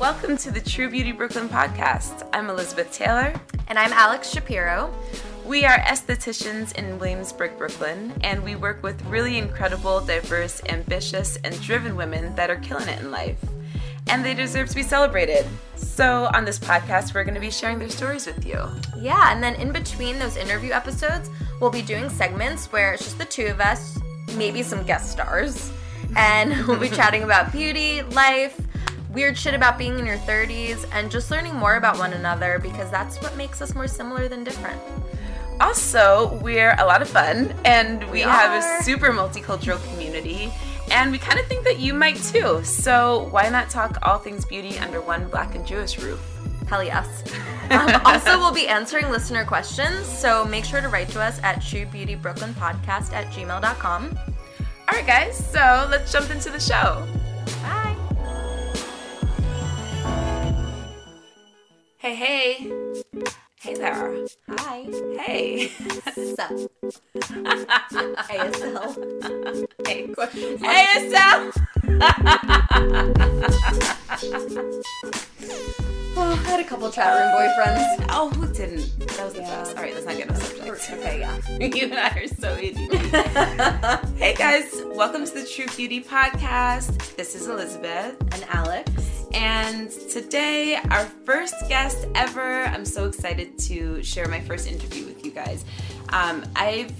Welcome to the True Beauty Brooklyn podcast. I'm Elizabeth Taylor. And I'm Alex Shapiro. We are estheticians in Williamsburg, Brooklyn, and we work with really incredible, diverse, ambitious, and driven women that are killing it in life. And they deserve to be celebrated. So, on this podcast, we're going to be sharing their stories with you. Yeah, and then in between those interview episodes, we'll be doing segments where it's just the two of us, maybe some guest stars, and we'll be chatting about beauty, life, weird shit about being in your 30s, and just learning more about one another because that's what makes us more similar than different. Also, we're a lot of fun and we, We have a super multicultural community, and we kind of think that you might too. So, why not talk all things beauty under one black and Jewish roof? Hell yes. Um, also, we'll be answering listener questions, so make sure to write to us at truebeautybrooklynpodcast at gmail.com. All right, guys, so let's jump into the show. Bye. Hey, hey. Hey there. Hi. Hey. Sup? ASL. hey. Question. ASL. Oh, I had a couple chat room boyfriends. Oh, who didn't? That was the Yeah. best. All right, let's not get off subject. Okay, yeah. you and I are so easy. hey guys, welcome to the True Beauty Podcast. This is Elizabeth. And Alex. And today, our first guest ever. I'm so excited to share my first interview with you guys. Um, I've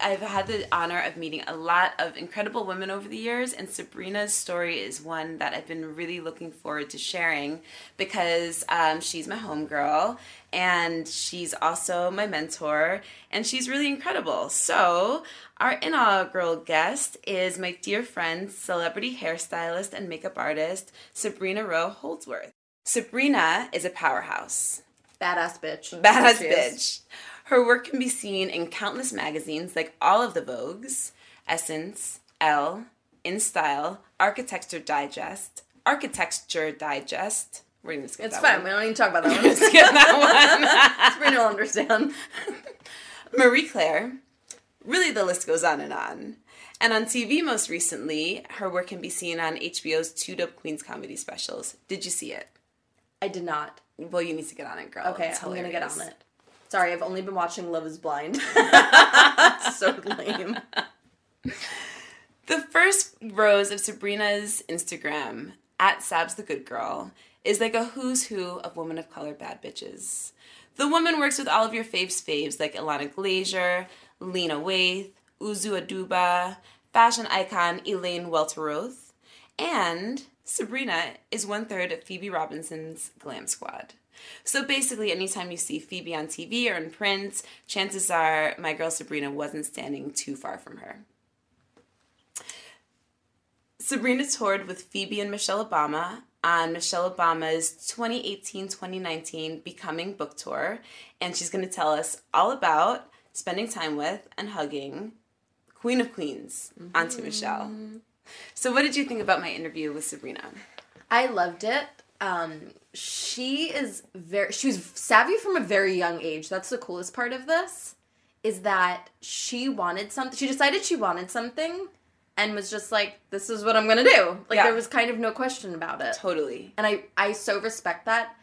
I've had the honor of meeting a lot of incredible women over the years, and Sabrina's story is one that I've been really looking forward to sharing because um, she's my homegirl and she's also my mentor, and she's really incredible. So, our inaugural guest is my dear friend, celebrity hairstylist and makeup artist, Sabrina Rowe Holdsworth. Sabrina is a powerhouse. Badass bitch. Badass bitch. Her work can be seen in countless magazines like all of the Vogues, Essence, Elle, In Style, Architecture Digest, Architecture Digest. We're gonna skip It's fine. one. We don't need to talk about that one. skip that one. Sabrina will understand. Marie Claire. Really, the list goes on and on. And on TV most recently, her work can be seen on HBO's Two Dope Queens comedy specials. Did you see it? I did not. Well, you need to get on it, girl. Okay, I'm gonna get on it. Sorry, I've only been watching Love is Blind. so lame. The first rows of Sabrina's Instagram, at Sabs the Good Girl, is like a who's who of women of color bad bitches. The woman works with all of your faves faves like Ilana Glazer, Lena Waithe, Uzo Aduba, fashion icon Elaine Welteroth, and Sabrina is one third of Phoebe Robinson's glam squad. So basically, anytime you see Phoebe on TV or in print, chances are my girl Sabrina wasn't standing too far from her. Sabrina toured with Phoebe and Michelle Obama on Michelle Obama's 2018-2019 Becoming book tour, and she's going to tell us all about spending time with and hugging Queen of Queens, Auntie Michelle. So, what did you think about my interview with Sabrina? I loved it. Um, she is very she was savvy from a very young age. That's the coolest part of this is that she wanted something. She decided she wanted something and was just like, "This is what I'm gonna do." Like Yeah. there was kind of no question about it. Totally. and I I so respect that,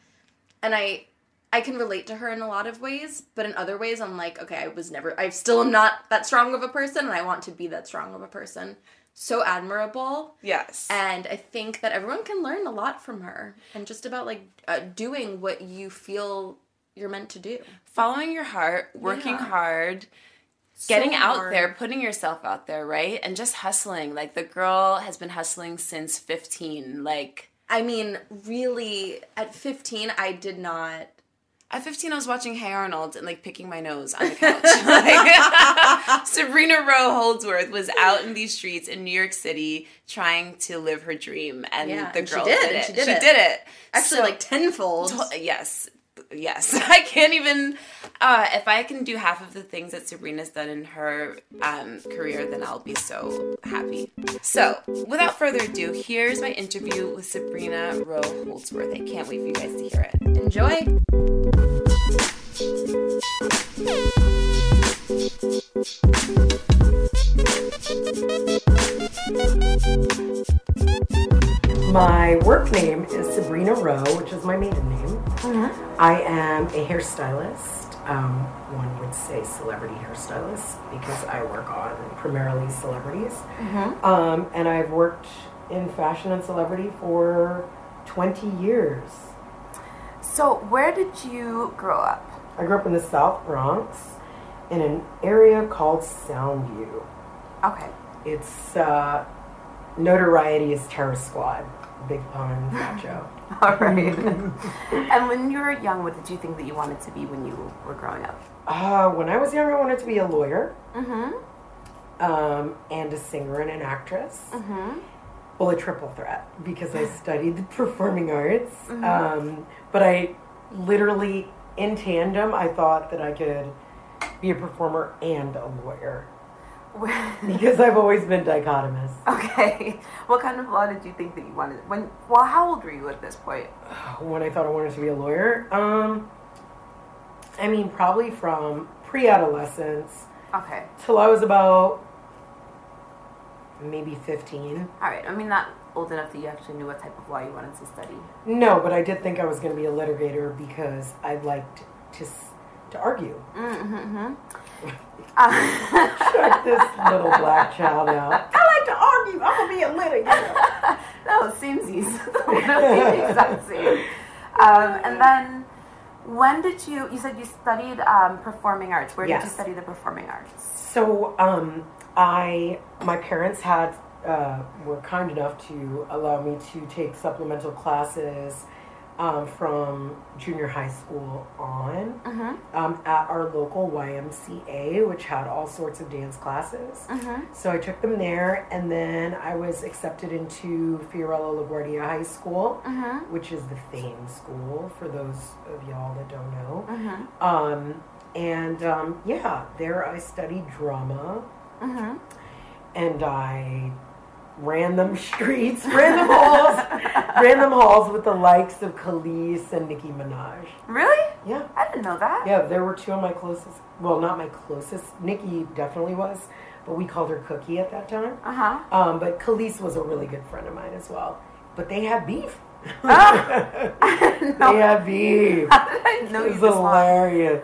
and I I can relate to her in a lot of ways, but in other ways I'm like, okay, I was never, I still am not that strong of a person, and I want to be that strong of a person. So admirable. Yes. And I think that everyone can learn a lot from her and just about like uh, doing what you feel you're meant to do. Following your heart, working Yeah. hard, getting So out hard. there, putting yourself out there, right? And just hustling. Like the girl has been hustling since 15. Like I mean, really, at 15, I did not. At 15, I was watching Hey Arnold and like picking my nose on the couch. like, Sabrina Rowe Holdsworth was out in these streets in New York City trying to live her dream, and Yeah, the and she girl did, did, it. she did it. it. Actually, So- like tenfold. To- yes yes i can't even uh if i can do half of the things that sabrina's done in her um career then i'll be so happy. So without further ado here's my interview with sabrina rowe holdsworth. I can't wait for you guys to hear it. Enjoy. My work name is Sabrina Rowe, which is my maiden name. I am a hairstylist. Um, one would say celebrity hairstylist because I work on primarily celebrities. Um, and I've worked in fashion and celebrity for 20 years. So, where did you grow up? I grew up in the South Bronx in an area called Soundview. Okay. It's uh, notoriety is Terror Squad. Big pun, Fat Joe. All right. and when you were young, what did you think that you wanted to be when you were growing up? Uh, when I was young, I wanted to be a lawyer, um, and a singer and an actress. Well, a triple threat because I studied the performing arts. Um, but I literally, in tandem, I thought that I could be a performer and a lawyer because I've always been dichotomous. okay. What kind of law did you think that you wanted? When? Well, how old were you at this point? when I thought I wanted to be a lawyer. Um, I mean, probably from pre-adolescence Okay. till I was about maybe 15. All right. I mean, not old enough that you actually knew what type of law you wanted to study. No, but I did think I was going to be a litigator because I liked to s- to argue. Check this little black child out. I like to argue. I'm gonna be a litigator. No, samesies. Literally the exact same. Um, and then, when did you? You said you studied um, performing arts. Where did you study the performing arts? So, um, I my parents had uh, were kind enough to allow me to take supplemental classes um, from junior high school on um, at our local YMCA, which had all sorts of dance classes. So I took them there, and then I was accepted into Fiorello LaGuardia High School, which is the Fame School for those of y'all that don't know. Um, and um, yeah, there I studied drama, and I ran them streets, random halls, random halls with the likes of Khalees and Nicki Minaj. Really? Yeah. I didn't know that. Yeah, there were two of my closest. Well, not my closest. Nicki definitely was, but we called her Cookie at that time. Uh huh. Um, but Khalees was a really good friend of mine as well. But they had beef. they had beef. I know It was this long. hilarious.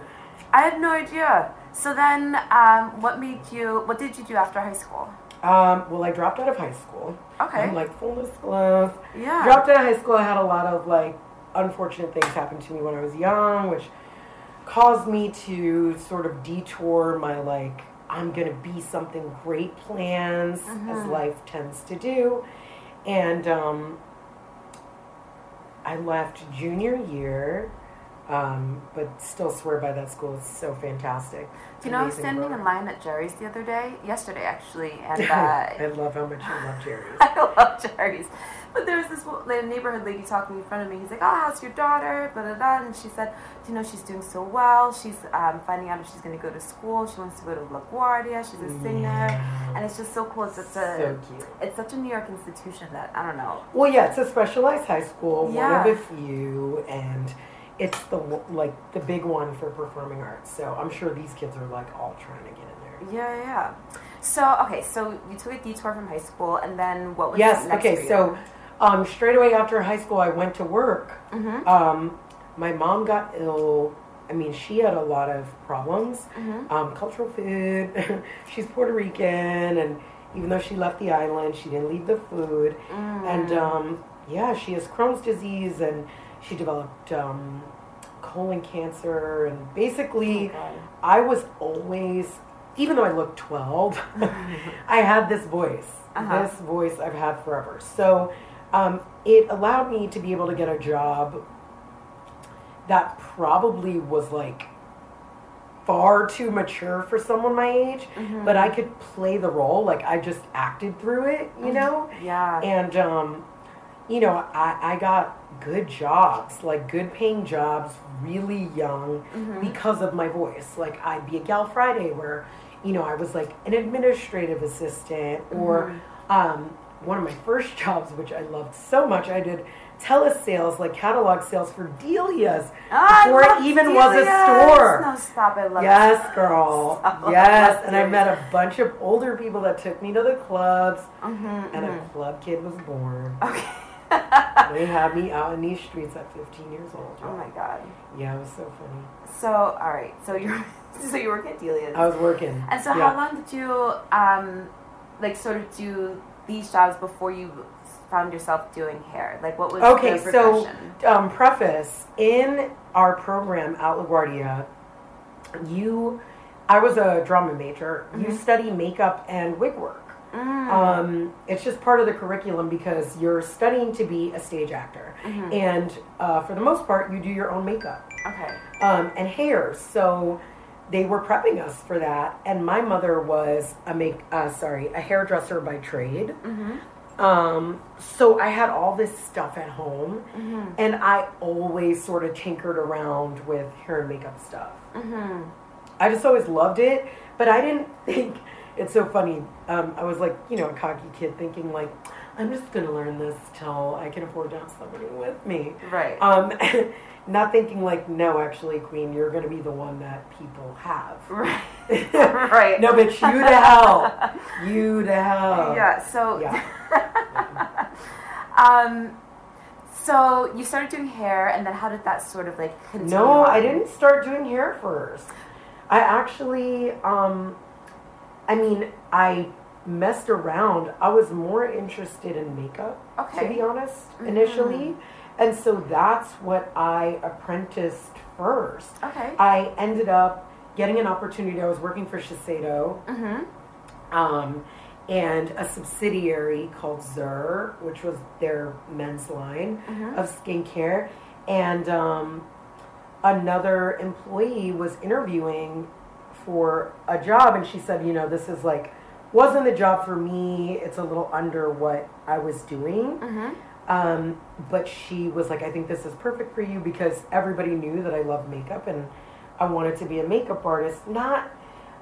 I had no idea. So then, um, what made you? What did you do after high school? Um, well, I dropped out of high school. Okay. I'm like full disclose. Yeah. Dropped out of high school. I had a lot of like unfortunate things happen to me when I was young, which caused me to sort of detour my like I'm gonna be something great plans as life tends to do, and um, I left junior year. Um, but still swear by that school. It's so fantastic. Do you know, I was standing program. in line at Jerry's the other day, yesterday actually, and I uh, love how much you love Jerry's. I love Jerry's. But there was this neighborhood lady talking in front of me. He's like, "Oh, how's your daughter?" Blah blah blah. And she said, "Do you know she's doing so well? She's um, finding out if she's going to go to school. She wants to go to LaGuardia. She's a singer, and it's just so cool. It's such a So cute. it's such a New York institution that I don't know. Well, yeah, it's a specialized high school, Yeah. one of a few, and it's the like the big one for performing arts. So I'm sure these kids are like all trying to get in there. Yeah, yeah. So okay, so you took a detour from high school, and then what was Yes. next Okay. for you? So um, straight away after high school, I went to work. Mm-hmm. Um, my mom got ill. I mean, she had a lot of problems. Mm-hmm. Um, cultural food. She's Puerto Rican, and even though she left the island, she didn't leave the food. And um, yeah, she has Crohn's disease and she developed um, colon cancer. And basically, God. I was always, even though I looked 12, I had this voice. Uh-huh. This voice I've had forever. So um, it allowed me to be able to get a job that probably was like far too mature for someone my age, but I could play the role. Like I just acted through it, you know? Yeah. And, um, you know, I, I got good jobs, like good paying jobs, really young because of my voice. Like I'd be a Gal Friday where, you know, I was like an administrative assistant or um, one of my first jobs, which I loved so much, I did telesales, like catalog sales for Delia's I before it even was a store. No, stop. Love Yes, girl. Stop. Yes, and I met a bunch of older people that took me to the clubs, Mm-hmm, and a club kid was born. Okay. They had me out in these streets at 15 years old. oh my god. Yeah, it was so funny. So, all right. So you're so you work at Delia's. I was working. And so, Yeah. how long did you, um, like, sort of do these jobs before you found yourself doing hair? Like, what was Okay, so um, preface in our program at LaGuardia, you, I was a drama major. You study makeup and wig work. Um, it's just part of the curriculum because you're studying to be a stage actor, and uh, for the most part, you do your own makeup Okay. um, and hair. So they were prepping us for that. And my mother was a make, uh, sorry, a hairdresser by trade. Um, so I had all this stuff at home, and I always sort of tinkered around with hair and makeup stuff. I just always loved it, but I didn't think it's so funny. Um, I was like, you know, a cocky kid thinking like, I'm just gonna learn this till I can afford to have somebody with me. Right. Um, not thinking like, no, actually, Queen, you're gonna be the one that people have. Right. right. no, bitch, you to hell, you to hell. Yeah. So. Yeah. Um. So you started doing hair, and then how did that sort of like continue? No, I didn't start doing hair first. I actually, um, I mean, I messed around. I was more interested in makeup, to Okay. Mm-hmm. be honest, initially. And so that's what I apprenticed first. Okay. I ended up getting an opportunity. I was working for Shiseido. Mm-hmm. Um, and a subsidiary called Zirh, which was their men's line Mm-hmm. of skincare. And um, another employee was interviewing for a job, and she said, You know, this is like, wasn't the job for me. It's a little under what I was doing. Um, but she was like, I think this is perfect for you because everybody knew that I love makeup and I wanted to be a makeup artist. Not,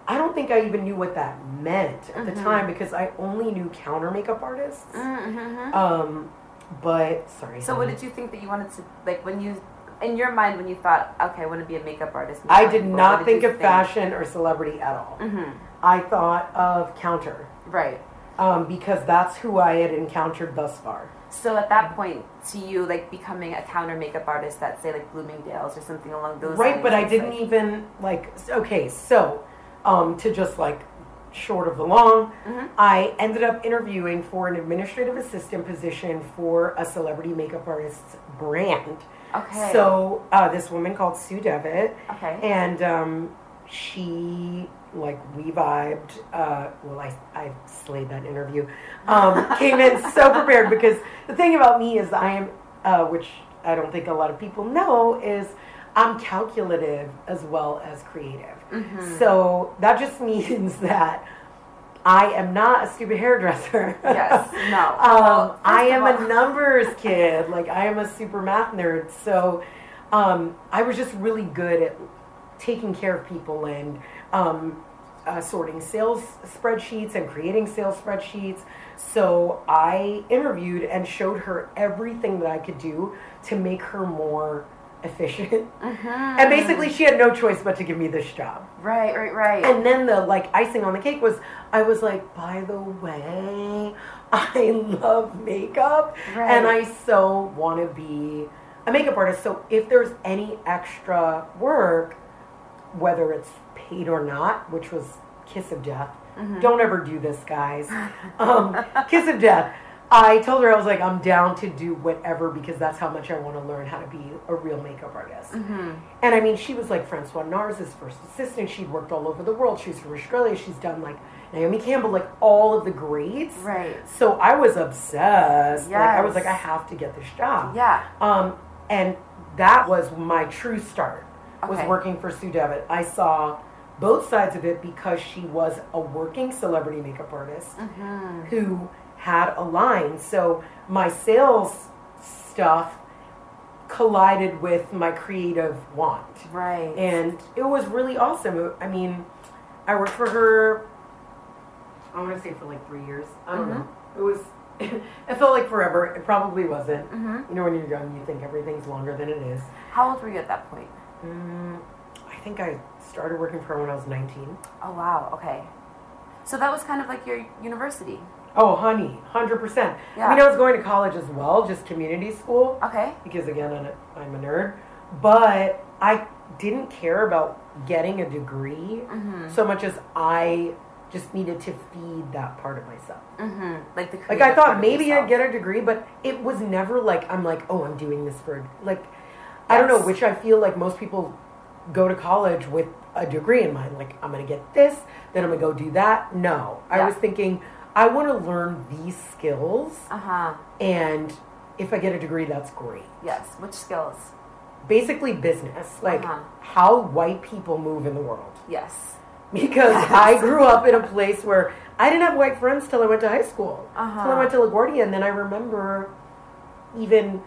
I don't think I even knew what that meant at the time because I only knew counter makeup artists. Um, but sorry. So what did you think that you wanted to like when you in your mind when you thought okay I want to be a makeup artist? I did not think of fashion or celebrity at all. Mm-hmm. I thought of counter Right. um, because that's who I had encountered thus far. So at that point, to you like becoming a counter makeup artist at say like Bloomingdale's or something along those right lines. but i didn't like- even like okay so um to just like short of the long Mm-hmm. i ended up interviewing for an administrative assistant position for a celebrity makeup artist's brand Okay. so uh, this woman called sue devitt Okay. and um she like we vibed uh well i i slayed that interview um came in so prepared because the thing about me is i am uh which i don't think a lot of people know is i'm calculative as well as creative so that just means that i am not a stupid hairdresser Yes. No. um, Well, I am a numbers kid. Like I am a super math nerd. So um, I was just really good at taking care of people and um, uh, sorting sales spreadsheets and creating sales spreadsheets. So I interviewed and showed her everything that I could do to make her more efficient. And basically, she had no choice but to give me this job. Right. Right. Right. And then the like icing on the cake was I was like, by the way, I love makeup Right. and I so want to be a makeup artist. So if there's any extra work, whether it's paid or not, which was kiss of death, Don't ever do this, guys. Um, kiss of death. I told her I was like, I'm down to do whatever because that's how much I want to learn how to be a real makeup artist. And I mean, she was like Francois Nars' first assistant. She'd worked all over the world. She's from Australia. She's done like Naomi Campbell, like all of the greats. Right. So I was obsessed. Like I was like, I have to get this job. Yeah. Um, and that was my true start. Was working for Sue Devitt. I saw both sides of it because she was a working celebrity makeup artist Mm-hmm. who had a line. So my sales stuff collided with my creative want. Right. And it was really awesome. I mean, I worked for her, I want to say for like three years. I don't know. It was, it felt like forever. It probably wasn't. You know, when you're young, you think everything's longer than it is. How old were you at that point? Mm, I think I started working for her when I was 19. Oh wow. Okay. So that was kind of like your university. Oh, honey, 100%. Yeah. I mean, I was going to college as well, just community school. Okay. because again I'm a nerd but i didn't care about getting a degree Mm-hmm. so much as i just needed to feed that part of myself Mm-hmm. Like the like i thought maybe i'd get a degree but it was never like i'm like oh i'm doing this for like i don't know which i feel like most people go to college with a degree in mind like i'm gonna get this then i'm gonna go do that no i was thinking i want to learn these skills Uh huh. and if i get a degree that's great Yes. Which skills? basically business, like Uh-huh. how white people move in the world. Yes. Because I grew up in a place where I didn't have white friends till I went to high school. Uh-huh. Till I went to LaGuardia, and then I remember even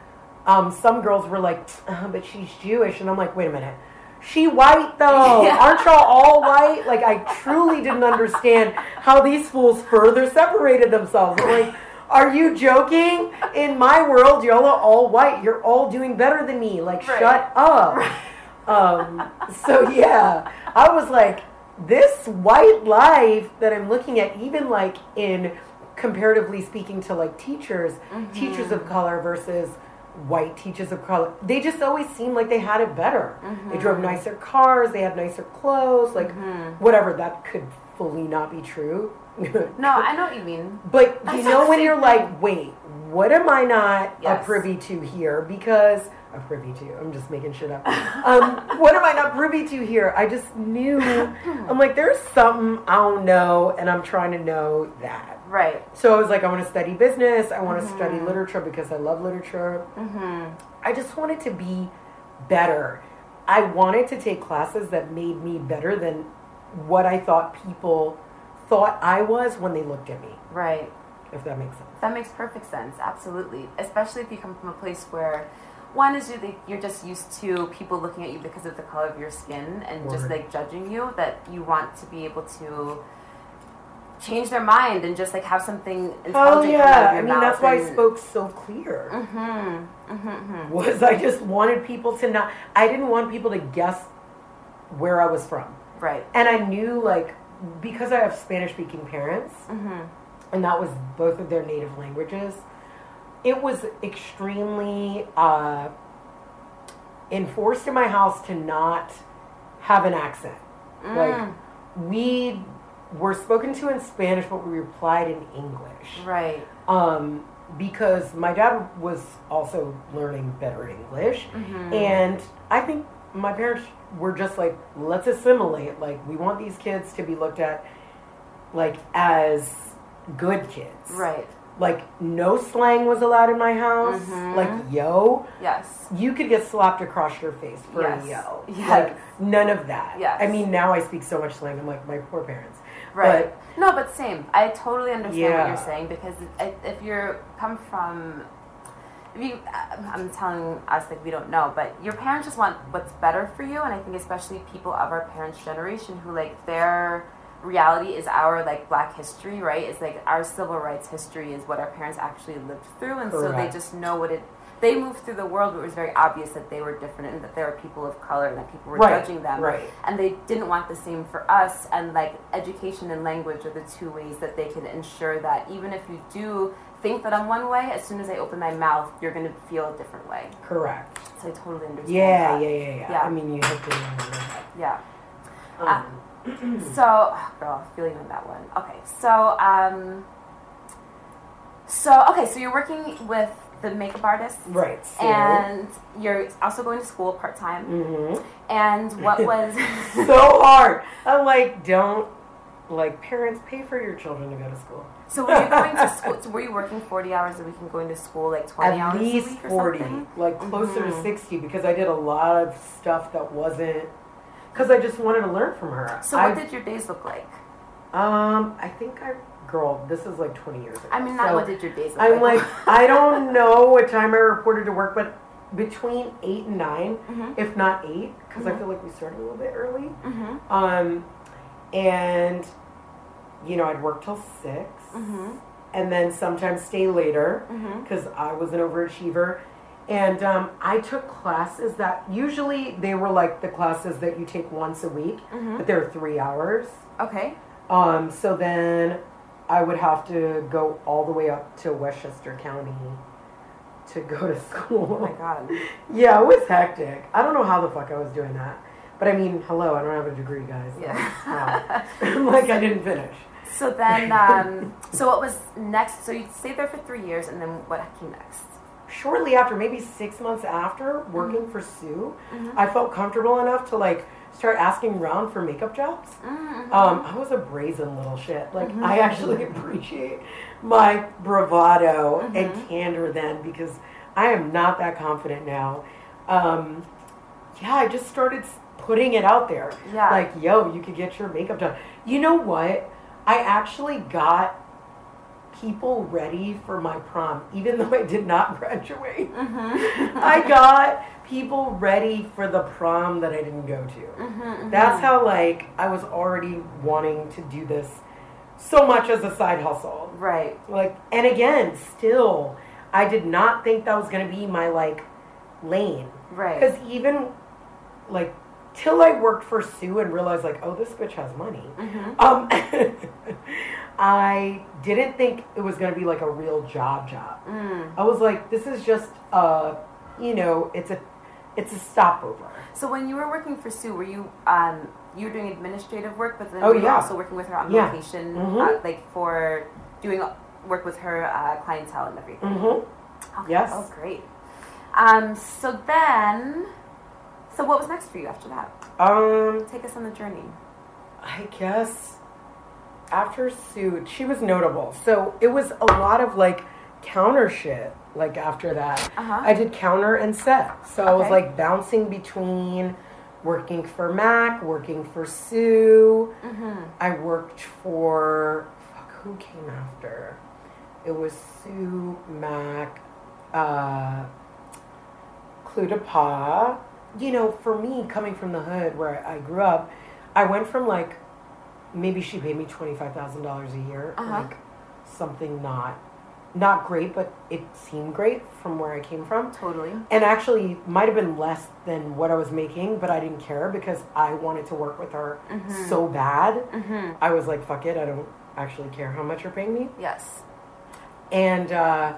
um, some girls were like, uh, "But she's Jewish," and I'm like, "Wait a minute." She white though, Yeah. aren't y'all all white? Like I truly didn't understand how these fools further separated themselves. I'm like, are you joking? In my world, y'all are all white. You're all doing better than me. Like, Right. shut up. Um, so yeah, I was like, this white life that I'm looking at, even like in comparatively speaking to like teachers, teachers of color versus white teachers of color, they just always seemed like they had it better. They drove nicer cars, they had nicer clothes, like whatever. That could fully not be true. No, I know what you mean. But you know when you're thing. like, wait, what am I not Yes. a privy to here? Because a privy to, I'm just making shit up. Um, what am I not privy to here? I just knew. I'm like, there's something I don't know, and I'm trying to know that. Right. So I was like, I want to study business. I want to Mm-hmm. study literature because I love literature. I just wanted to be better. I wanted to take classes that made me better than what I thought people thought I was when they looked at me, Right. if that makes sense. That makes perfect sense. Absolutely. Especially if you come from a place where one is you're just used to people looking at you because of the color of your skin and just like judging you that you want to be able to change their mind and just like have something intelligent Oh yeah, I mean that's why I spoke so clear. Mhm. Mhm. Was I just wanted people to not? I didn't want people to guess where I was from, Right. and I knew like because I have Spanish speaking parents, Mm-hmm. and that was both of their native languages. It was extremely uh, enforced in my house to not have an accent. Mm. Like we were spoken to in Spanish, but we replied in English. Right. um, because my dad was also learning better English, and I think my parents were just like, let's assimilate. Like, we want these kids to be looked at like as good kids. Right. Like, no slang was allowed in my house. Like, yo, Yes. you could get slapped across your face for Yes. a yo. Yes. Like, none of that. Yes. I mean, now I speak so much slang. I'm like, my poor parents. Right. But no, but same. I totally understand what you're saying because if you're come from, if you, uh, I'm telling us like we don't know, but your parents just want what's better for you, and I think especially people of our parents' generation who like their reality is our like black history, right? It's like our civil rights history is what our parents actually lived through, and so they just know what it. They moved through the world where it was very obvious that they were different and that there were people of color and that people were Right, judging them right. and they didn't want the same for us and like education and language are the two ways that they can ensure that even if you do think that i'm one way as soon as i open my mouth you're going to feel a different way correct. so i totally understand Yeah, yeah, yeah, yeah, Yeah. I mean, you nail on yeah Um, Uh, so, oh, girl, feeling on that one. Okay, so, um, so okay, so you're working with the makeup artist, Right. So, and you're also going to school part time. Mhm. And what was so hard. I'm like, don't like parents pay for your children to go to school. so? Were you going to school? So were you working forty hours a week and going to school like twenty At hours least a week or 40, something? like closer Mhm. to 60, because I did a lot of stuff that wasn't. Because I just wanted to learn from her. So I, what did your days look like? Um, I think I, girl, this is like 20 years ago. I mean, not so what did your days look I'm like? I don't know what time I reported to work, but between 8 and 9, Mhm. if not 8, because I feel like we started a little bit early. Mhm. Um, and, you know, I'd work till 6, Mhm. and then sometimes stay later because I was an overachiever. And um, I took classes that usually they were like the classes that you take once a week, Mhm. but they're three hours. Okay. Um, so then I would have to go all the way up to Westchester County to go to school. Oh my god. yeah, it was hectic. I don't know how the fuck I was doing that. But I mean, hello, I don't have a degree, guys. Yeah. Like, I didn't finish. So then, um, so what was next? So you stayed there for three years, and then what came next? Shortly after, maybe six months after working for Sue, I felt comfortable enough to like start asking around for makeup jobs. Ah, uh-huh. Um, I was a brazen little shit. Like mm-hmm. I actually appreciate my bravado and mm-hmm. candor then because I am not that confident now. Um, yeah, I just started putting it out there. Yeah. Like, yo, you could get your makeup done. You know what? I actually got people ready for my prom, even though I did not graduate. Mm-hmm. I got people ready for the prom that I didn't go to. That's how like I was already wanting to do this so much as a side hustle. Right. Like and again, still I did not think that was going to be my like lane. Right. Cuz even like till I worked for Sue and realized like, oh, this bitch has money. Um, I didn't think it was going to be like a real job job. I was like, this is just uh, you know, it's a it's a stopover. So when you were working for Sue, were you um, you were doing administrative work, but then Oh, were you yeah. also working with her on Yeah. location, Mhm. uh, like for doing work with her uh, clientele and everything? Mhm. Okay. Yes. Oh, great. Um, so then, so what was next for you after that? Um, Take us on the journey. I guess after Sue, she was notable. So it was a lot of like counter shit. Like after that, Uh-huh. I did counter and set. So I was like bouncing between working for Mac, working for Sue. Mm-hmm. I worked for fuck, who came after? It was Sue, Mac, uh, Clé de Peau. You know, for me, coming from the hood where I grew up, I went from like maybe she paid me twenty five thousand dollars a year, Uh-huh. like something not not great, but it seemed great from where I came from. Totally. And actually, might have been less than what I was making, but I didn't care because I wanted to work with her so bad. Mm-hmm. I was like, fuck it, I don't actually care how much you're paying me. Yes. And uh,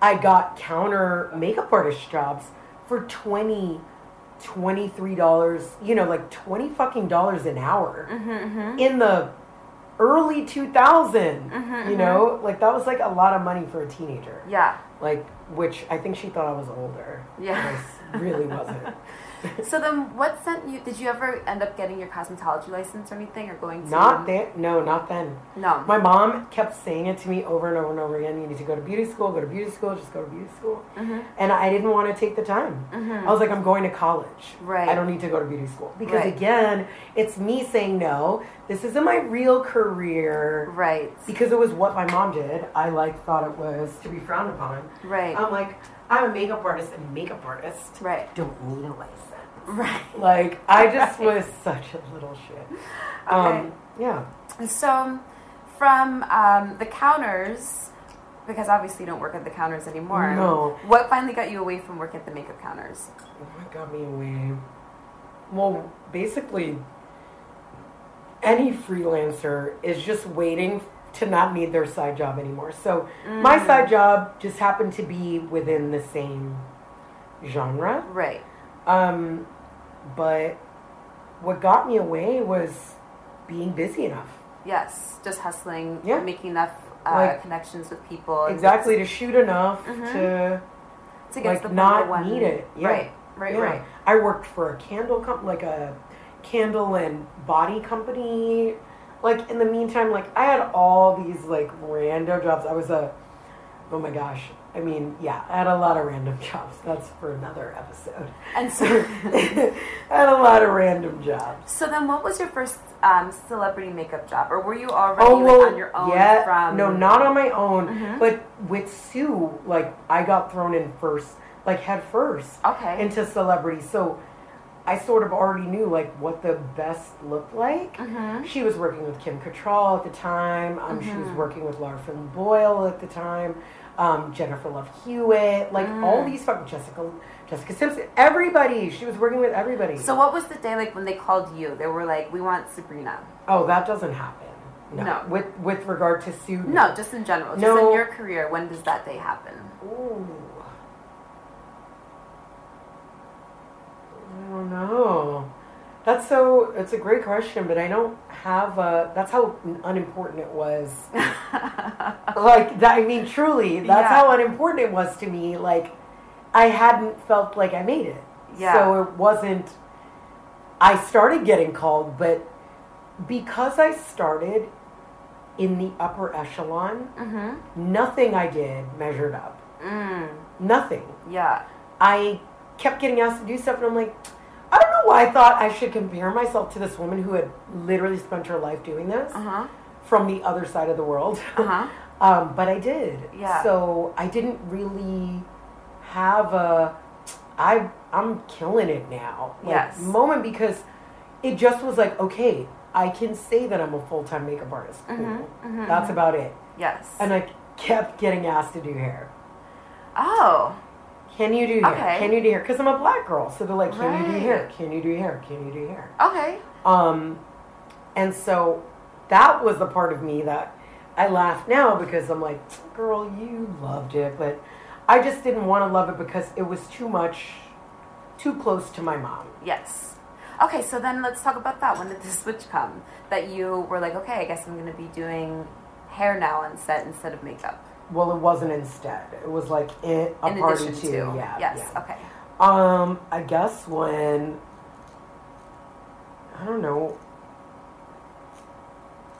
I got counter makeup artist jobs for 20 $23, you know, like 20 fucking dollars an hour Mm-hmm. in the early 2000, Mhm, you know? Like that was like a lot of money for a teenager. Yeah. Like, which I think she thought I was older. Yeah. And I s- really wasn't. So then, what sent you? Did you ever end up getting your cosmetology license or anything, or going to? Not then. No, not then. No. My mom kept saying it to me over and over and over again. You need to go to beauty school. Go to beauty school. Just go to beauty school. Mm-hmm. And I didn't want to take the time. I was like, I'm going to college. Right. I don't need to go to beauty school because Right. again, it's me saying no. This isn't my real career. Right. Because it was what my mom did. I like thought it was to be frowned upon. Right. I'm like, I'm a makeup artist, and makeup artist. Right. don't need a license. Right. Like I just Right. was such a little shit. Um, yeah. So, from um, the counters, because obviously you don't work at the counters anymore. No. What finally got you away from working at the makeup counters? What got me away? Well, basically, any freelancer is just waiting to not need their side job anymore. So my Mm. side job just happened to be within the same genre. Right. Um, but what got me away was being busy enough. Yes, just hustling, Yeah. making enough uh, Like- connections with people. Exactly to shoot enough Mhm. to To get like to the not one. need it. Yeah. Right, right, Yeah. right. I worked for a candle company, like a candle and body company. Like in the meantime, like I had all these like random jobs. I was a, oh my gosh. I mean, yeah, I had a lot of random jobs. That's for another episode. And so, I had a lot of random jobs. so then, what was your first um, celebrity makeup job, or were you already Oh well, like, on your own? yeah, from no, not on my own. Mhm. But with Sue, like I got thrown in first, like head first. Okay. into celebrity. So I sort of already knew like what the best looked like. Mhm. She was working with Kim Cattrall at the time. Um, She was working with Lara Flynn Boyle at the time. Um, Jennifer Love Hewitt, like all these fucking Jessica, Jessica Simpson, everybody. She was working with everybody. So, what was the day like when they called you? They were like, "We want Sabrina." oh, that doesn't happen. No. No. With with regard to Sue. No, just in general. Just No. in your career, when does that day happen? Ooh. I don't know. That's so. It's a great question, but I don't have a. That's how unimportant it was. like that. I mean, truly, that's Yeah. how unimportant it was to me. Like, I hadn't felt like I made it. Yeah. So it wasn't. I started getting called, but because I started in the upper echelon, Mm-hmm. nothing I did measured up. Mm. Nothing. Yeah. I kept getting asked to do stuff, and I'm like, I don't know why I thought I should compare myself to this woman who had literally spent her life doing this Uh huh. from the other side of the world. Uh huh. um, but I did. Yeah. So I didn't really have a. I I'm killing it now. Like, Yes. Moment because it just was like okay, I can say that I'm a full time makeup artist. Cool. mhm, That's about it. Yes. And I kept getting asked to do hair. oh. Can you do hair? Okay. Can you do hair? Because I'm a black girl, so they're like, "Can you do hair? Can you do hair? Can you do hair?" Okay. Um, and so that was the part of me that I laugh now because I'm like, "Girl, you loved it," but I just didn't want to love it because it was too much, too close to my mom. Yes. Okay, so then let's talk about that. When did the switch come? That you were like, okay, I guess I'm going to be doing hair now on set instead of makeup. Well, it wasn't instead. It was like it, a In party too. to. Yeah. Yes. yeah. Okay. Um, I guess when I don't know.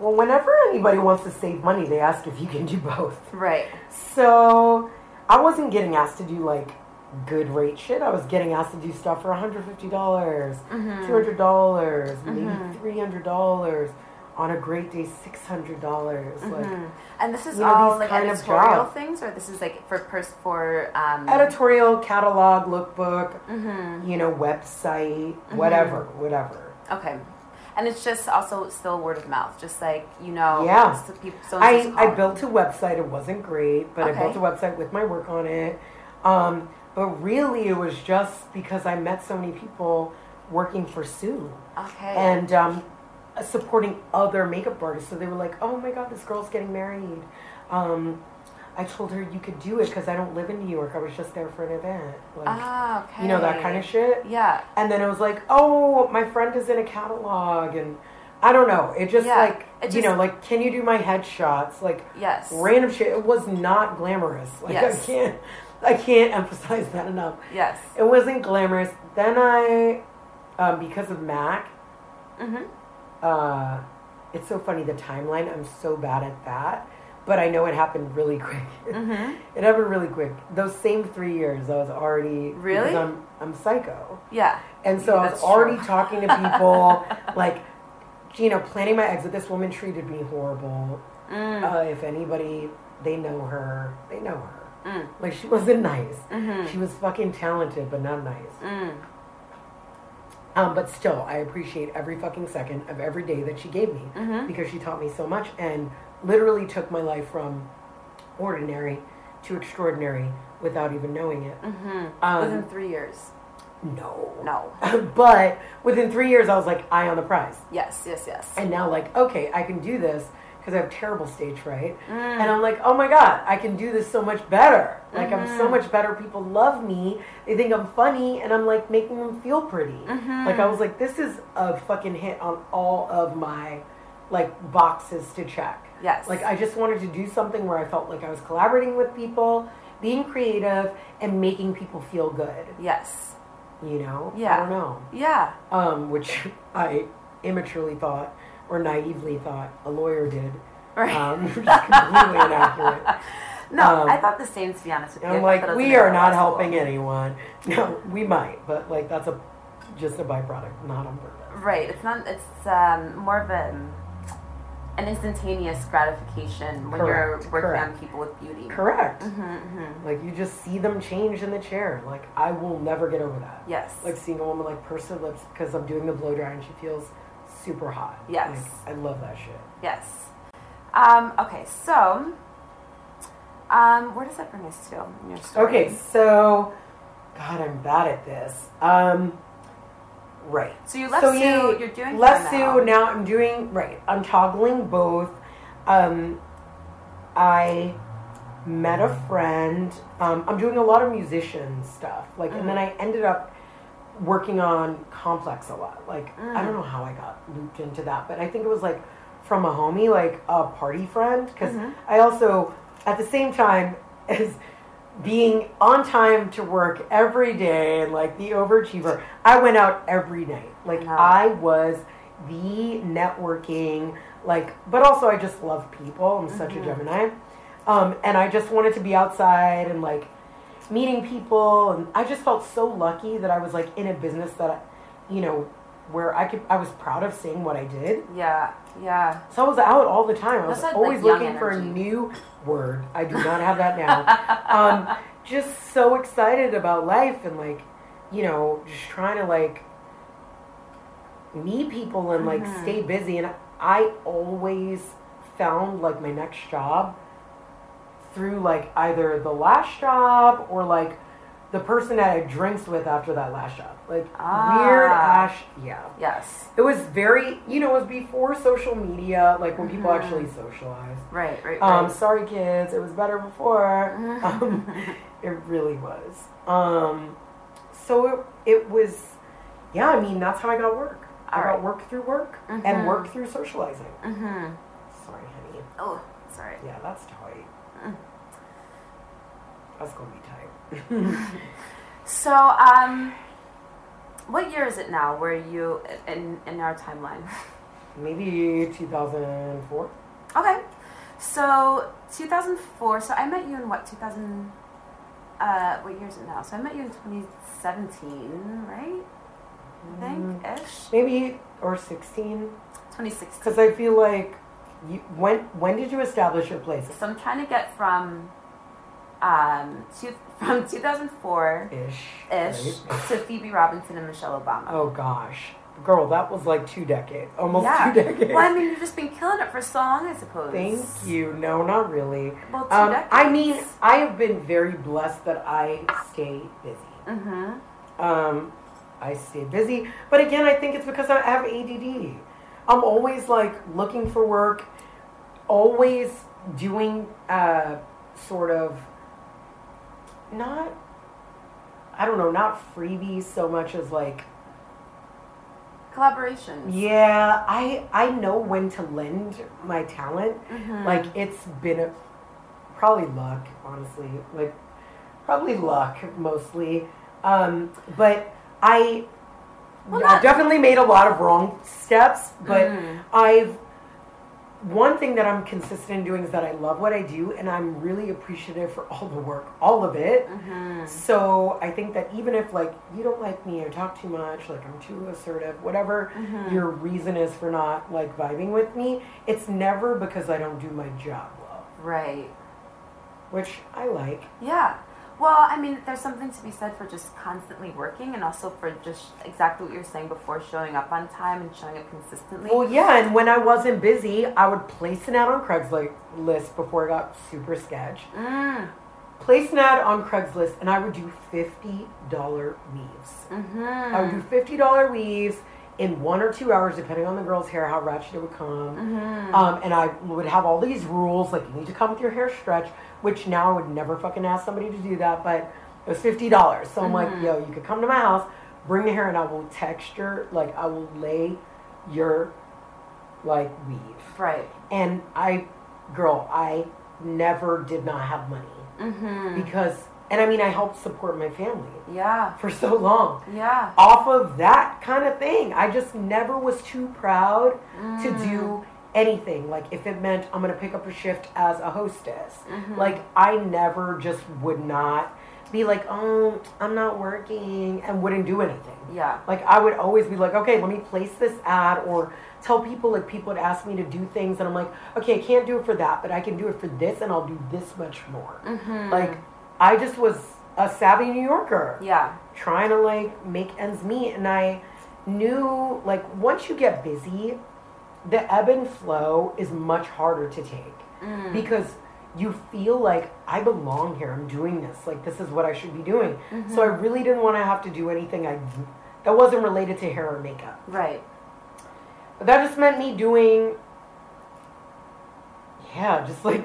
Well, whenever anybody wants to save money, they ask if you can do both. Right. So I wasn't getting asked to do like good rate shit. I was getting asked to do stuff for $150, dollars Mm-hmm. $200, maybe $300. On a great day, $600. Like And this is You know, all like editorial things, or this is like for pers- for um, editorial, catalog, lookbook, Mm-hmm. you know, website, whatever, whatever. Okay. And it's just also still word of mouth, just like you know. Yeah. So people, so I, I built a website. It wasn't great, but Okay. I built a website with my work on it. Um, but really, it was just because I met so many people working for Sue Okay. and um, supporting other makeup artists. So they were like, "Oh my God, this girl's getting married." Um, I told her you could do it because I don't live in New York. I was just there for an event, like ah, okay. you know that kind of shit. Yeah. And then it was like, "Oh, my friend is in a catalog," and I don't know. It just Yeah, like it you know, like, can you do my headshots? Like Yes. random shit. It was not glamorous. Like Yes. I can't, I can't emphasize that enough. Yes. It wasn't glamorous. Then I, um, because of Mac, Mm-hmm. Uh, it's so funny the timeline. I'm so bad at that, but I know it happened really quick. Mm-hmm. it happened really quick. Those same three years, I was already Really? I'm I'm psycho. Yeah. And so I was already true. talking to people, like, you know, planning my exit. This woman treated me horrible. Mm. Uh, if anybody, they know her, they know her. Mm. Like, she wasn't nice. Mhm. She was fucking talented, but not nice. Mm. Um, but still, I appreciate every fucking second of every day that she gave me Mhm. because she taught me so much and literally took my life from ordinary to extraordinary without even knowing it. Mm-hmm. Um, Within three years. No. No. but within three years, I was like, eye on the prize. Yes. Yes. Yes. And now, like, okay, I can do this because I have terrible stage fright. Mm. And I'm like, oh my God, I can do this so much better. Like, I'm Mm-hmm. so much better. People love me. They think I'm funny, and I'm like making them feel pretty. Mm-hmm. Like, I was like, this is a fucking hit on all of my like boxes to check. Yes. Like I just wanted to do something where I felt like I was collaborating with people, being creative, and making people feel good. Yes. You know? Yeah. I don't know. Yeah. Um, which I immaturely thought or naively thought a lawyer did. Right. Um, completely inaccurate. No, Um, I thought the same. To be honest with you, I'm like, we are not school. helping anyone. No, we might, but like that's a just a byproduct, not on purpose. Right. It's not. It's um, more of a an instantaneous gratification when Correct, you're working correct. on people with beauty. Correct. Mm-hmm, Like you just see them change in the chair. Like I will never get over that. Yes. Like seeing a woman like purse her lips because I'm doing the blow dry and she feels super hot. Yes. Like, I love that shit. Yes. Um, okay. So, um, where does that bring us to in your story? Okay, so God, I'm bad at this. Um, right. So you left Sue, you're doing left hair Sue. now. Now I'm doing right. I'm toggling both. Um, I met a friend. Um, I'm doing a lot of musician stuff. Like, and Mm-hmm. then I ended up working on Complex a lot. Like, I Mm. don't know how I got looped into that, but I think it was like from a homie, like a party friend. Because Mm-hmm. I also, at the same time as being on time to work every day and like the overachiever, I went out every night. Like, Wow. I was the networking, like, but also I just love people. I'm such a Gemini. Um, and I just wanted to be outside and like meeting people. And I just felt so lucky that I was like in a business that, I, you know, where I could, I was proud of seeing what I did. Yeah. Yeah. So I was out all the time. I was like- always like looking for a new word. I do not have that now. um, just so excited about life and like, you know, just trying to like meet people and like Mm-hmm. stay busy. And I always found like my next job through like either the last job or like the person that I drinks with after that last job. Like weird Ah. ash, yeah. Yes. It was very, you know, it was before social media, like when people Mm-hmm. actually socialized. Right. Right. Um, sorry, kids, it was better before. Mm-hmm. Um, it really was. Um, so it, it was, yeah, I mean, that's how I got work. I All got work through work and work through socializing. mm-hmm. Sorry, honey. Oh, sorry. Yeah, that's tight. That's to be tight. So, um, what year is it now? Where you in in our timeline? Maybe 2004? Okay. So 2004. So I met you in what 2000? Uh, what year is it now? So I met you in 2017, right? I think ish. Maybe, or 16? 2016. Because I feel like, you, when when did you establish your place? So I'm trying to get from um two, from 2004 Ish. ish right? to Phoebe Robinson and Michelle Obama. Oh gosh, girl, that was like two decades, almost yeah. two decades. Well, I mean, you've just been killing it for so long, I suppose. Thank you. No, not really. Well, two Um, I mean, I have been very blessed that I stay busy. Mm-hmm. Um, I stay busy, but again, I think it's because I have ADD. I'm always like looking for work, always doing uh, sort of not. I don't know, not freebies so much as like Collaborations. Yeah, I I know when to lend my talent. Mm-hmm. Like it's been a, probably luck, honestly. Like probably luck mostly. Um, but I Well, I've not- definitely made a lot of wrong steps. But Mhm. I've one thing that I'm consistent in doing is that I love what I do, and I'm really appreciative for all the work, all of it. Mm-hmm. So I think that even if like you don't like me or talk too much, like I'm too assertive, whatever Mm-hmm. your reason is for not like vibing with me, it's never because I don't do my job well, Right. which I like. Yeah. Well, I mean, there's something to be said for just constantly working and also for just exactly what you were saying before showing up on time and showing up consistently. Well, yeah, and when I wasn't busy, I would place an ad on Craigslist before I got super sketch. Mm. Place an ad on Craigslist, and I would do fifty dollar weaves. Mm-hmm. I would do fifty dollar weaves in one or two hours, depending on the girl's hair, how ratchet it would come. Mm-hmm. Um, and I would have all these rules, like you need to come with your hair stretched, which now I would never fucking ask somebody to do that, but it was fifty dollars. So I'm like, Mm-hmm. yo, you could come to my house, bring the hair, and I will texture, like I will lay your like weave. Right. And I, girl, I never did not have money Mm-hmm. because, and I mean, I helped support my family Yeah. for so long Yeah. off of that kind of thing. I just never was too proud to Mm. do anything. Like if it meant I'm gonna pick up a shift as a hostess, Mm-hmm. like I never just would not be like, oh, I'm not working, and wouldn't do anything. Yeah. Like I would always be like, okay, let me place this ad or tell people like people would ask me to do things and I'm like, okay, I can't do it for that, but I can do it for this and I'll do this much more. Mm-hmm. Like I just was a savvy New Yorker Yeah. trying to like make ends meet and I knew like once you get busy, the ebb and flow is much harder to take mm. because you feel like I belong here. I'm doing this. Like this is what I should be doing. So I mm-hmm. really didn't want to have to do anything I that wasn't related to hair or makeup. Right. But that just meant me doing yeah, just like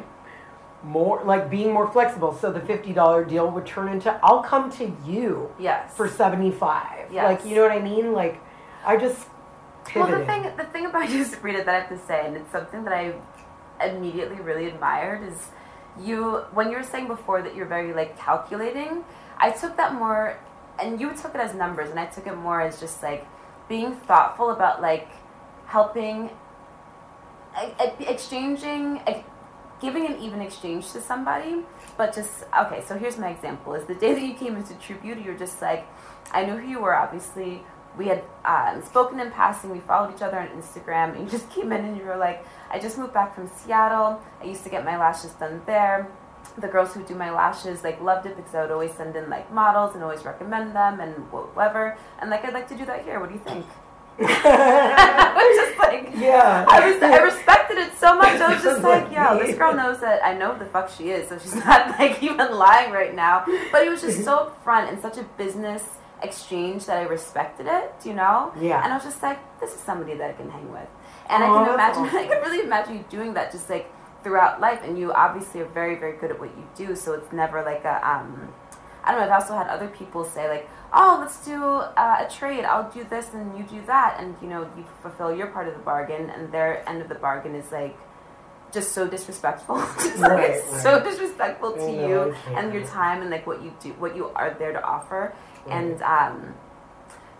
more like being more flexible. So the fifty dollar deal would turn into I'll come to you Yes. for seventy five. Yes. Like you know what I mean? Like I just Well, the thing, the thing about you, Sabrina, that I have to say, and it's something that I immediately really admired, is you. When you were saying before that you're very like calculating, I took that more, and you took it as numbers, and I took it more as just like being thoughtful about like helping, exchanging, giving an even exchange to somebody. But just okay. So here's my example: is the day that you came into True Beauty, you're just like, I knew who you were, obviously we had um, spoken in passing. We followed each other on Instagram, and you just came in and you were like, "I just moved back from Seattle. I used to get my lashes done there. The girls who do my lashes like loved it because I would always send in like models and always recommend them and whatever. And like I'd like to do that here. What do you think?" I was just like, Yeah. I was, I respected it so much. I was just like, yeah, this girl knows that I know who the fuck she is, so she's not like even lying right now. But it was just so upfront and such a business exchange that I respected it, you know? Yeah. And I was just like, this is somebody that I can hang with. And Aw, I can that's imagine, I can really imagine you doing that just like throughout life. And you obviously are very, very good at what you do, so it's never like a, um, I don't know, I've also had other people say like, oh, let's do uh, a trade. I'll do this and you do that. And, you know, you fulfill your part of the bargain and their end of the bargain is like, just so disrespectful. Just, like, Right, it's so disrespectful to you and your time and like what you do, what you are there to offer. And um,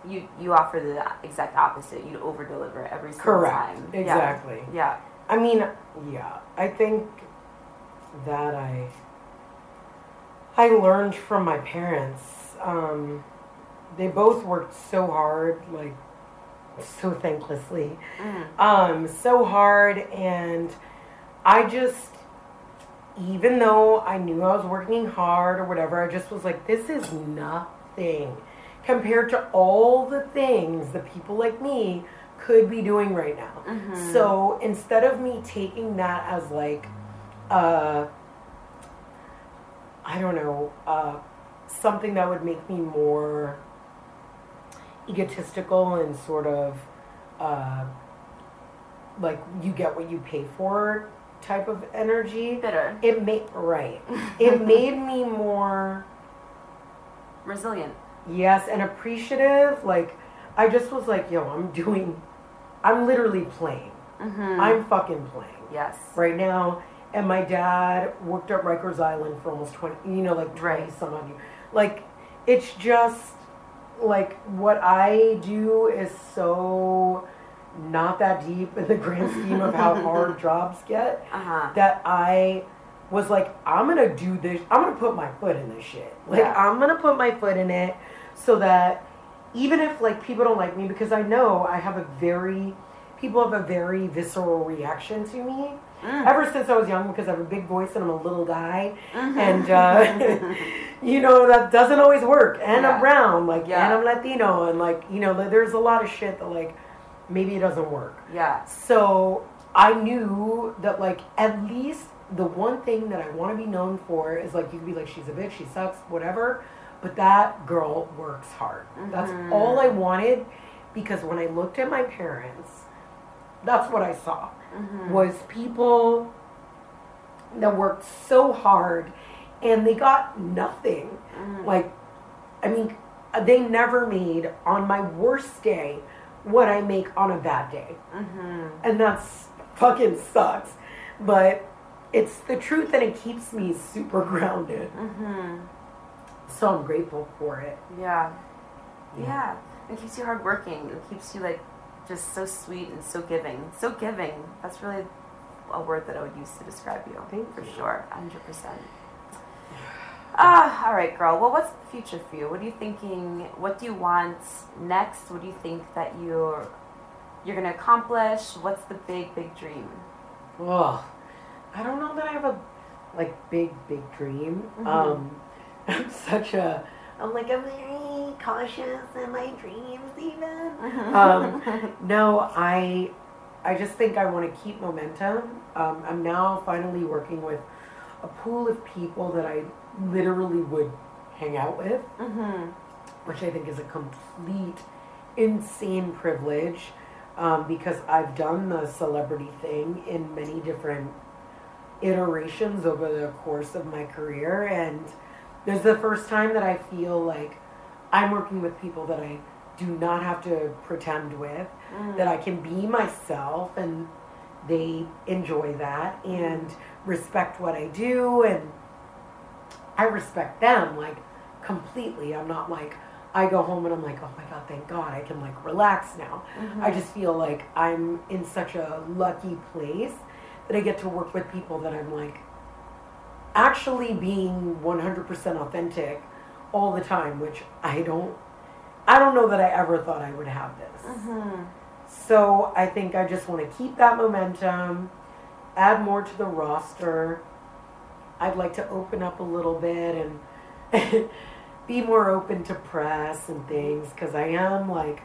you you offer the exact opposite. You over deliver every single Correct. time. Yeah. Exactly. Yeah. I mean, yeah. I think that I I learned from my parents. Um, they both worked so hard, like so thanklessly, um, so hard, and I just, even though I knew I was working hard or whatever, I just was like, this is nothing compared to all the things that people like me could be doing right now. So instead of me taking that as like, uh, I don't know, uh, something that would make me more egotistical and sort of uh, like you get what you pay for type of energy. Bitter. It made right. it made me more Resilient. yes and appreciative. Like I just was like, yo, I'm doing. I'm literally playing. I'm fucking playing Yes. right now. And my dad worked at Rikers Island for almost 20, you know, like 20 Right. some odd years. Like, it's just, like, what I do is so not that deep in the grand scheme of how hard jobs get Uh-huh. that I was like, I'm gonna do this. I'm gonna put my foot in this shit. Like, Yeah. I'm gonna put my foot in it so that even if like people don't like me, because I know I have a very, people have a very visceral reaction to me. Mm. Ever since I was young, because I have a big voice and I'm a little guy, Mm-hmm. and uh, you know that doesn't always work. And I'm brown, like, Yeah. and I'm Latino, and like, you know, there's a lot of shit that like maybe it doesn't work. Yeah. So I knew that like at least the one thing that I want to be known for is like you could be like she's a bitch, she sucks, whatever. But that girl works hard. That's all I wanted because when I looked at my parents, that's what I saw was people that worked so hard and they got nothing. Like I mean, they never made on my worst day what I make on a bad day. Mm-hmm. And that's fucking sucks. But it's the truth and it keeps me super grounded. Mm-hmm. So I'm grateful for it. Yeah. Yeah. It keeps you hardworking. It keeps you like just so sweet and so giving. So giving. That's really a word that I would use to describe you. Thank for you. sure. hundred percent. Ah, all right, girl. Well, what's the future for you? What are you thinking? What do you want next? What do you think that you're you're gonna accomplish? What's the big, big dream? Ugh. I don't know that I have a like big, big dream. Mhm. Um, I'm such a I'm like I'm very cautious in my dreams even. Um, no, I I just think I want to keep momentum. Um, I'm now finally working with a pool of people that I literally would hang out with, Mm-hmm. which I think is a complete insane privilege um, because I've done the celebrity thing in many different iterations over the course of my career and this is the first time that I feel like I'm working with people that I do not have to pretend with mm. that I can be myself and they enjoy that and respect what I do and I respect them like completely. I'm not like I go home and I'm like, oh my god, thank God I can like relax now. I mm-hmm. just feel like I'm in such a lucky place that I get to work with people that I'm like actually being 100% authentic all the time, which I don't I don't know that I ever thought I would have this. Mm-hmm. So I think I just want to keep that momentum, add more to the roster. I'd like to open up a little bit and be more open to press and things because I am like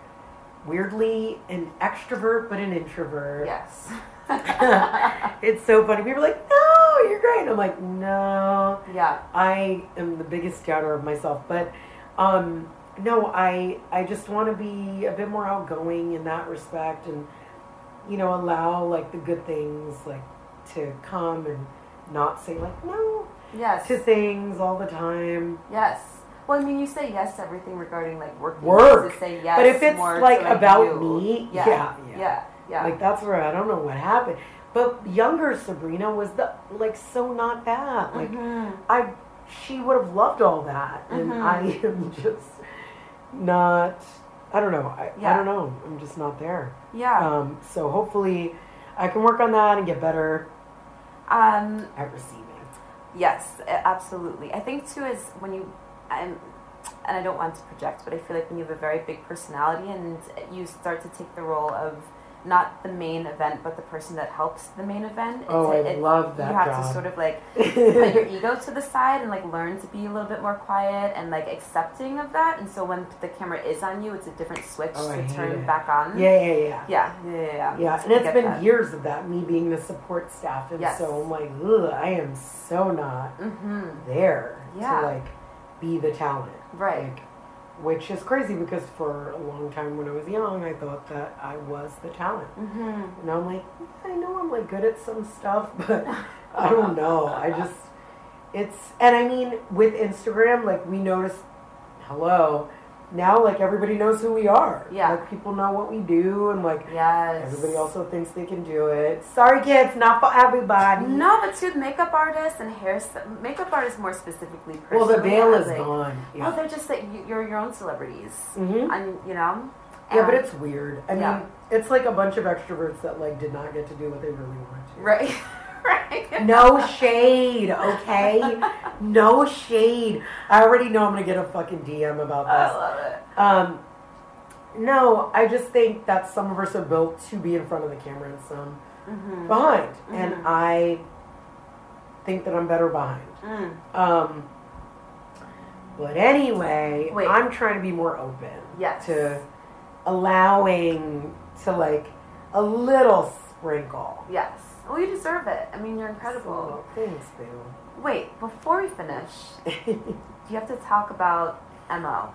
weirdly an extrovert but an introvert. Yes. it's so funny. People are like, no, you're great. And I'm like, no. yeah. I am the biggest doubter of myself, but um, no, I I just want to be a bit more outgoing in that respect, and you know, allow like the good things like to come and not say like no Yes. to things all the time. Yes. Well, I mean, you say yes to everything regarding like work. Work. To say yes, But if it's, like, about you. me, yeah, yeah, yeah, yeah. yeah. Like that's where I don't know what happened. But younger Sabrina was the like so not that. Like Mhm. I she would have loved all that. And Mhm. I am just not I don't know. I, I don't know. I'm just not there. yeah. Um so hopefully I can work on that and get better Um, at receiving. yes, absolutely. I think too is when you, I'm, and I don't want to project, but I feel like when you have a very big personality and you start to take the role of not the main event, but the person that helps the main event. It's, Oh, I it- love that You have job. to sort of like put your ego to the side and like learn to be a little bit more quiet and like accepting of that. And so when the camera is on you, it's a different switch Oh, to turn it. back on. Yeah, yeah, yeah. Yeah, yeah, yeah. yeah. Yeah, and it's been that. years of that, me being the support staff, and Yes. so I'm like, ugh, I am so not Mm-hmm. there Yeah. to like be the talent. Right. Like, which is crazy because for a long time when I was young, I thought that I was the talent. Mm-hmm. And I'm like, I know I'm like good at some stuff, but I don't know. I just, it's, and I mean, with Instagram, like we notice, hello, now like everybody knows who we are. Yeah. Like people know what we do, and like Yes. everybody also thinks they can do it. Sorry, kids, not for everybody. No, but too, makeup artists and hair makeup artists more specifically. Well, the veil is like- gone. Well, Yeah. they're just like you- you're your own celebrities, Mhm. and you know. Yeah, but it's weird. I mean, Yeah. it's like a bunch of extroverts that like did not get to do what they really wanted to. right, right. No shade, okay? no shade. I already know I'm gonna get a fucking DM about this. I love it. Um, no, I just think that some of us are built to be in front of the camera and some Mm-hmm. behind, and I think that I'm better behind. Mm. Um, but anyway, Wait. I'm trying to be more open Yes. to allowing to like a little sprinkle. Yes. Well, you deserve it. I mean, you're incredible. So, thanks, boo. Wait, before we finish, you have to talk about Mo.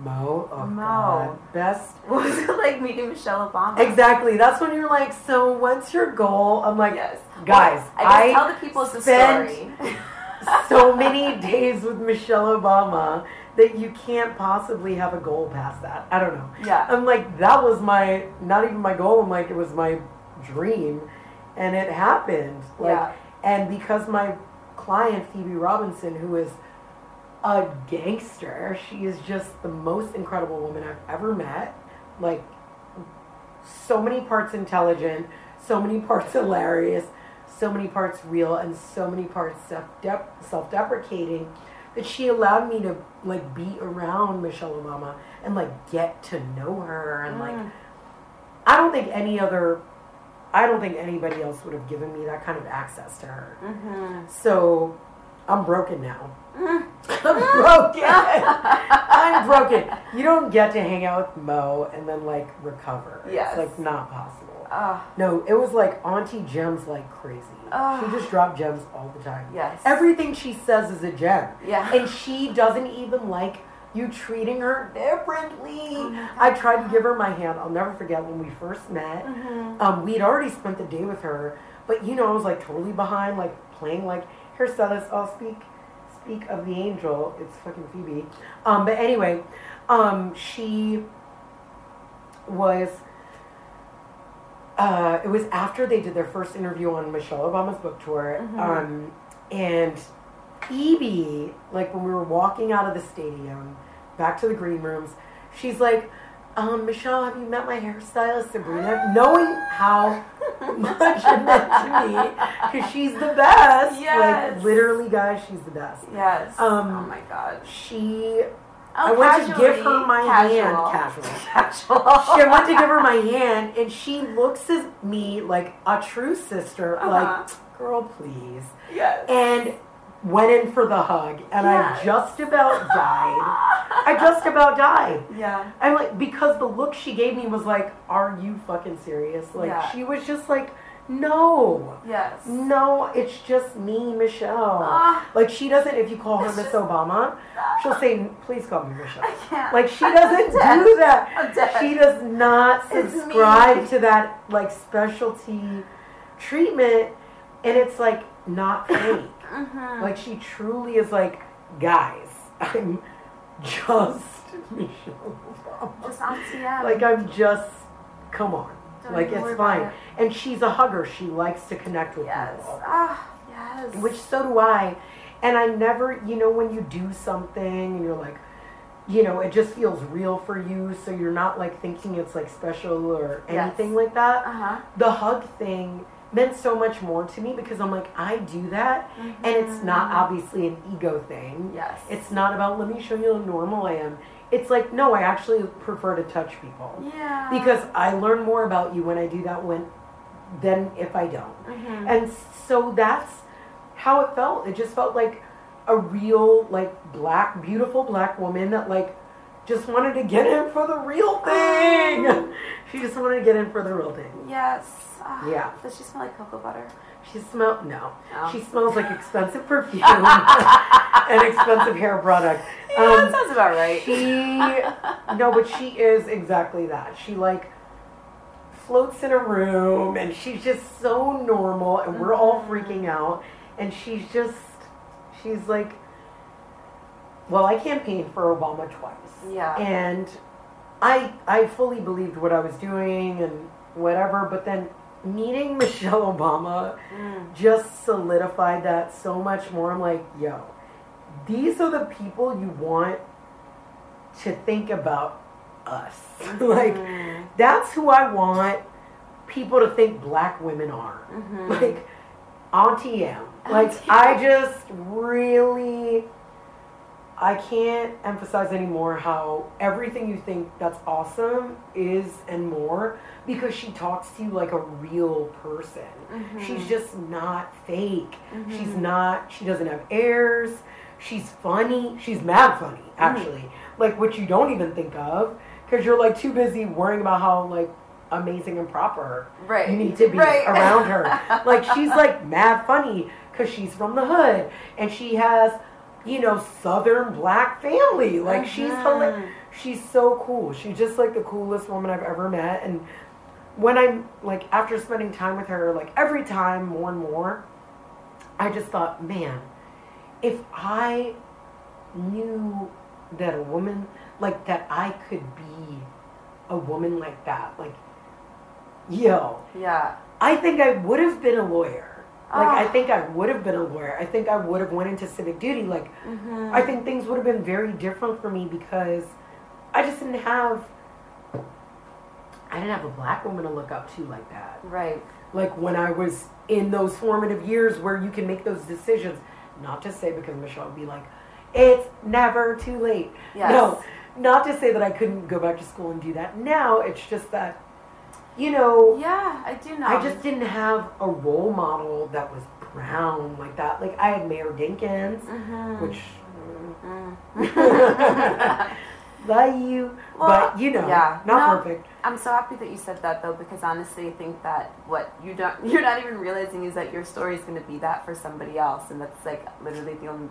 Mo, oh Mo. God, best. What was it like meeting Michelle Obama? Exactly. That's when you're like, so what's your goal? I'm like, Yes. guys, Well, I I tell the people spent- story. so many days with Michelle Obama that you can't possibly have a goal past that. I don't know. Yeah. I'm like, that was my, not even my goal. I'm like, it was my dream. And it happened. Like, Yeah. And because my client, Phoebe Robinson, who is a gangster, she is just the most incredible woman I've ever met. Like, so many parts intelligent, so many parts hilarious, so many parts real, and so many parts self deprecating that she allowed me to like be around Michelle Obama and like get to know her and like mm. I don't think any other I don't think anybody else would have given me that kind of access to her. So I'm broken now. I'm broken. I'm broken. You don't get to hang out with Mo and then like recover. Yes. It's like not possible. Ah, No, it was like Auntie gems like crazy. Ah. She just dropped gems all the time. Yes. Everything she says is a gem. Yeah. And she doesn't even like you treating her differently. Oh I tried to give her my hand. I'll never forget when we first met. Mm-hmm. Um, we'd already spent the day with her, but you know, I was like totally behind, like playing like hairstylist. I'll speak speak of the angel. It's fucking Phoebe. Um, but anyway, um, she was uh, it was after they did their first interview on Michelle Obama's book tour. Um, and Phoebe, like when we were walking out of the stadium back to the green rooms, she's like, um, Michelle, have you met my hairstylist, Sabrina? Knowing how much it meant to me, because she's the best. Yes. Like, literally, guys, she's the best. yes. Um, oh my god. She, Oh, I went to give her my casual. hand, casual. Casual. she I went to give her my hand and she looks at me like a true sister Uh-huh. like girl please Yes. and went in for the hug and Yes. i just about died i just about died yeah. i'm like because the look she gave me was like are you fucking serious like Yeah. she was just like no Yes. no, it's just me, Michelle. Ah. like she doesn't. If you call her Miss just- Obama, she'll say, "Please call me Michelle." can't. Like she doesn't do that. She does not subscribe to that like specialty treatment, and it's like not fake. Mm-hmm. Like she truly is like, guys, I'm just Michelle Obama. Just. Like I'm just, come on. Don't like it's fine. it. And she's a hugger. She likes to connect with yes. people Ah, yes. which so do I. And I never, you know, when you do something and you're like, you know, it just feels real for you, so you're not like thinking it's like special or Yes. anything like that. Uh-huh. The hug thing meant so much more to me because I'm like, I do that, and it's not obviously an ego thing. Yes. It's not about let me show you how normal I am. It's like, no, I actually prefer to touch people Yeah. because I learn more about you when I do that when than if I don't. Mm-hmm. And so that's how it felt. It just felt like a real like black beautiful black woman that like just wanted to get in for the real thing. Oh. she just wanted to get in for the real thing. Yes. Ah, Yeah. Does she smell like cocoa butter? She smelled no. No. She smells like expensive perfume and expensive hair product. Yeah, Um, that sounds about right. she no but she is exactly that she like floats in a room and she's just so normal and we're all freaking out and she's just she's like well i campaigned for obama twice Yeah. and i i fully believed what i was doing and whatever but then meeting michelle obama mm. just solidified that so much more i'm like yo these are the people you want to think about us. like, mm-hmm. that's who I want people to think black women are. Mm-hmm. Like, Auntie M. Like, I just really, I can't emphasize anymore how everything you think that's awesome is and more because she talks to you like a real person. Mm-hmm. She's just not fake. Mm-hmm. She's not, she doesn't have airs. She's funny. She's mad funny, mm-hmm. actually. Like, which you don't even think of because you're like too busy worrying about how, like, amazing and proper Right. you need to be Right. around her. like, she's like mad funny because she's from the hood and she has, you know, southern black family. Like, she's uh-huh. hila- she's so cool. She's just like the coolest woman I've ever met. And when I'm like, after spending time with her, like every time more and more, I just thought, man, if I knew that a woman like that I could be a woman like that, like yo, Yeah. I think I would have been a lawyer. Like I Ah. think I would have been a lawyer. I think I would have went into civic duty. Like Mm-hmm. I think things would have been very different for me because I just didn't have I didn't have a black woman to look up to like that. Right. Like when I was in those formative years where you can make those decisions. Not to say because Michelle would be like, it's never too late. Yes. No, not to say that I couldn't go back to school and do that. Now it's just that, you know, Yeah, I do know. I just didn't have a role model that was brown like that. Like I had Mayor Dinkins, Mm-hmm. which love you, but you know, yeah. not No, perfect. I'm so happy that you said that though, because honestly, I think that what you don't, you're not even realizing is that your story is going to be that for somebody else, and that's like literally the only,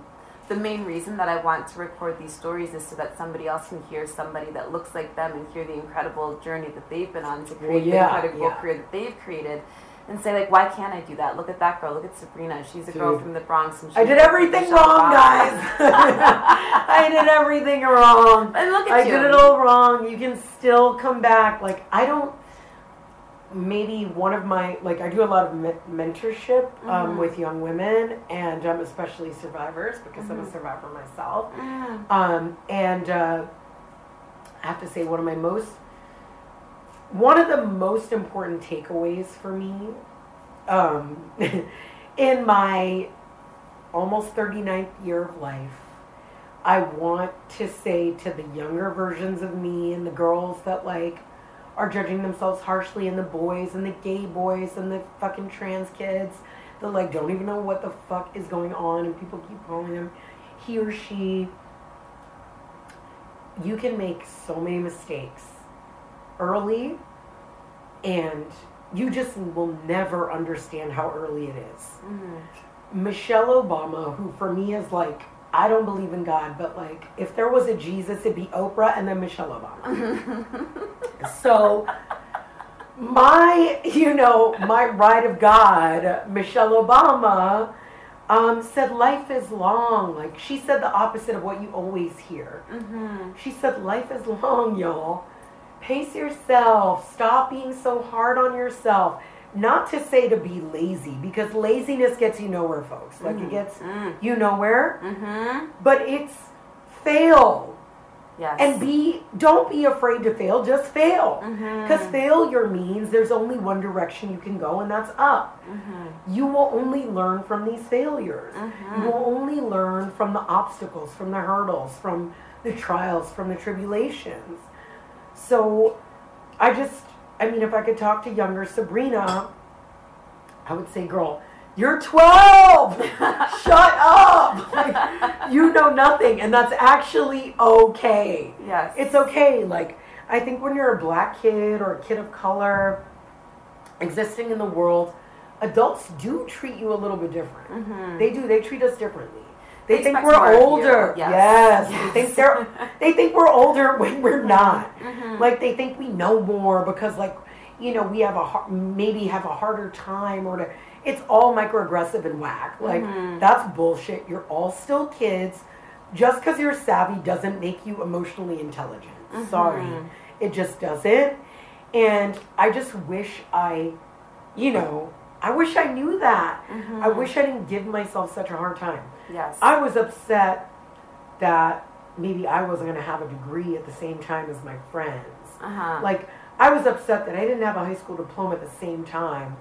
the main reason that I want to record these stories is so that somebody else can hear somebody that looks like them and hear the incredible journey that they've been on to create yeah, the incredible yeah. career that they've created. And say like, why can't I do that? Look at that girl. Look at Sabrina. She's a girl from the Bronx. And I did everything wrong, guys. I did everything wrong. And look at I you. did it all wrong. You can still come back. Like I don't. Maybe one of my like I do a lot of me- mentorship um, Mm-hmm. with young women and um, especially survivors because I'm a survivor myself. Mm. Um, and uh, I have to say one of my most one of the most important takeaways for me um, in my almost 39th year of life i want to say to the younger versions of me and the girls that like are judging themselves harshly and the boys and the gay boys and the fucking trans kids that like don't even know what the fuck is going on and people keep calling them he or she you can make so many mistakes early and you just will never understand how early it is. Mm-hmm. Michelle Obama, who for me is like, I don't believe in God, but like, if there was a Jesus, it'd be Oprah and then Michelle Obama. so, my, you know, my ride of God, Michelle Obama, um, said life is long. Like, she said the opposite of what you always hear. She said, Life is long, y'all. Pace yourself. Stop being so hard on yourself. Not to say to be lazy, because laziness gets you nowhere, folks. Like, it gets you nowhere. Mm-hmm. But it's fail. Yes. And be, don't be afraid to fail, just fail. Mm-hmm. Because failure means there's only one direction you can go, and that's up. Mm-hmm. You will only learn from these failures. You will only learn from the obstacles, from the hurdles, from the trials, from the tribulations. So I just, I mean, if I could talk to younger Sabrina, I would say, girl, you're 12! Shut up! Like, you know nothing, and that's actually okay. Yes. It's okay. Like, I think when you're a black kid or a kid of color existing in the world, adults do treat you a little bit different. Mm-hmm. They do. They treat us differently. They. They think we're older. Yes. Yes. They think they're they think we're older when we're not. Mm-hmm. Like they think we know more because like you know we have a maybe have a harder time or to it's all microaggressive and whack. Like Mm-hmm. that's bullshit. You're all still kids. Just because you're savvy doesn't make you emotionally intelligent. Mm-hmm. Sorry. It just doesn't. And I just wish I, you know, I wish I knew that. Mm-hmm. I wish I didn't give myself such a hard time. Yes. I was upset that maybe I wasn't going to have a degree at the same time as my friends. Uh-huh. Like, I was upset that I didn't have a high school diploma at the same time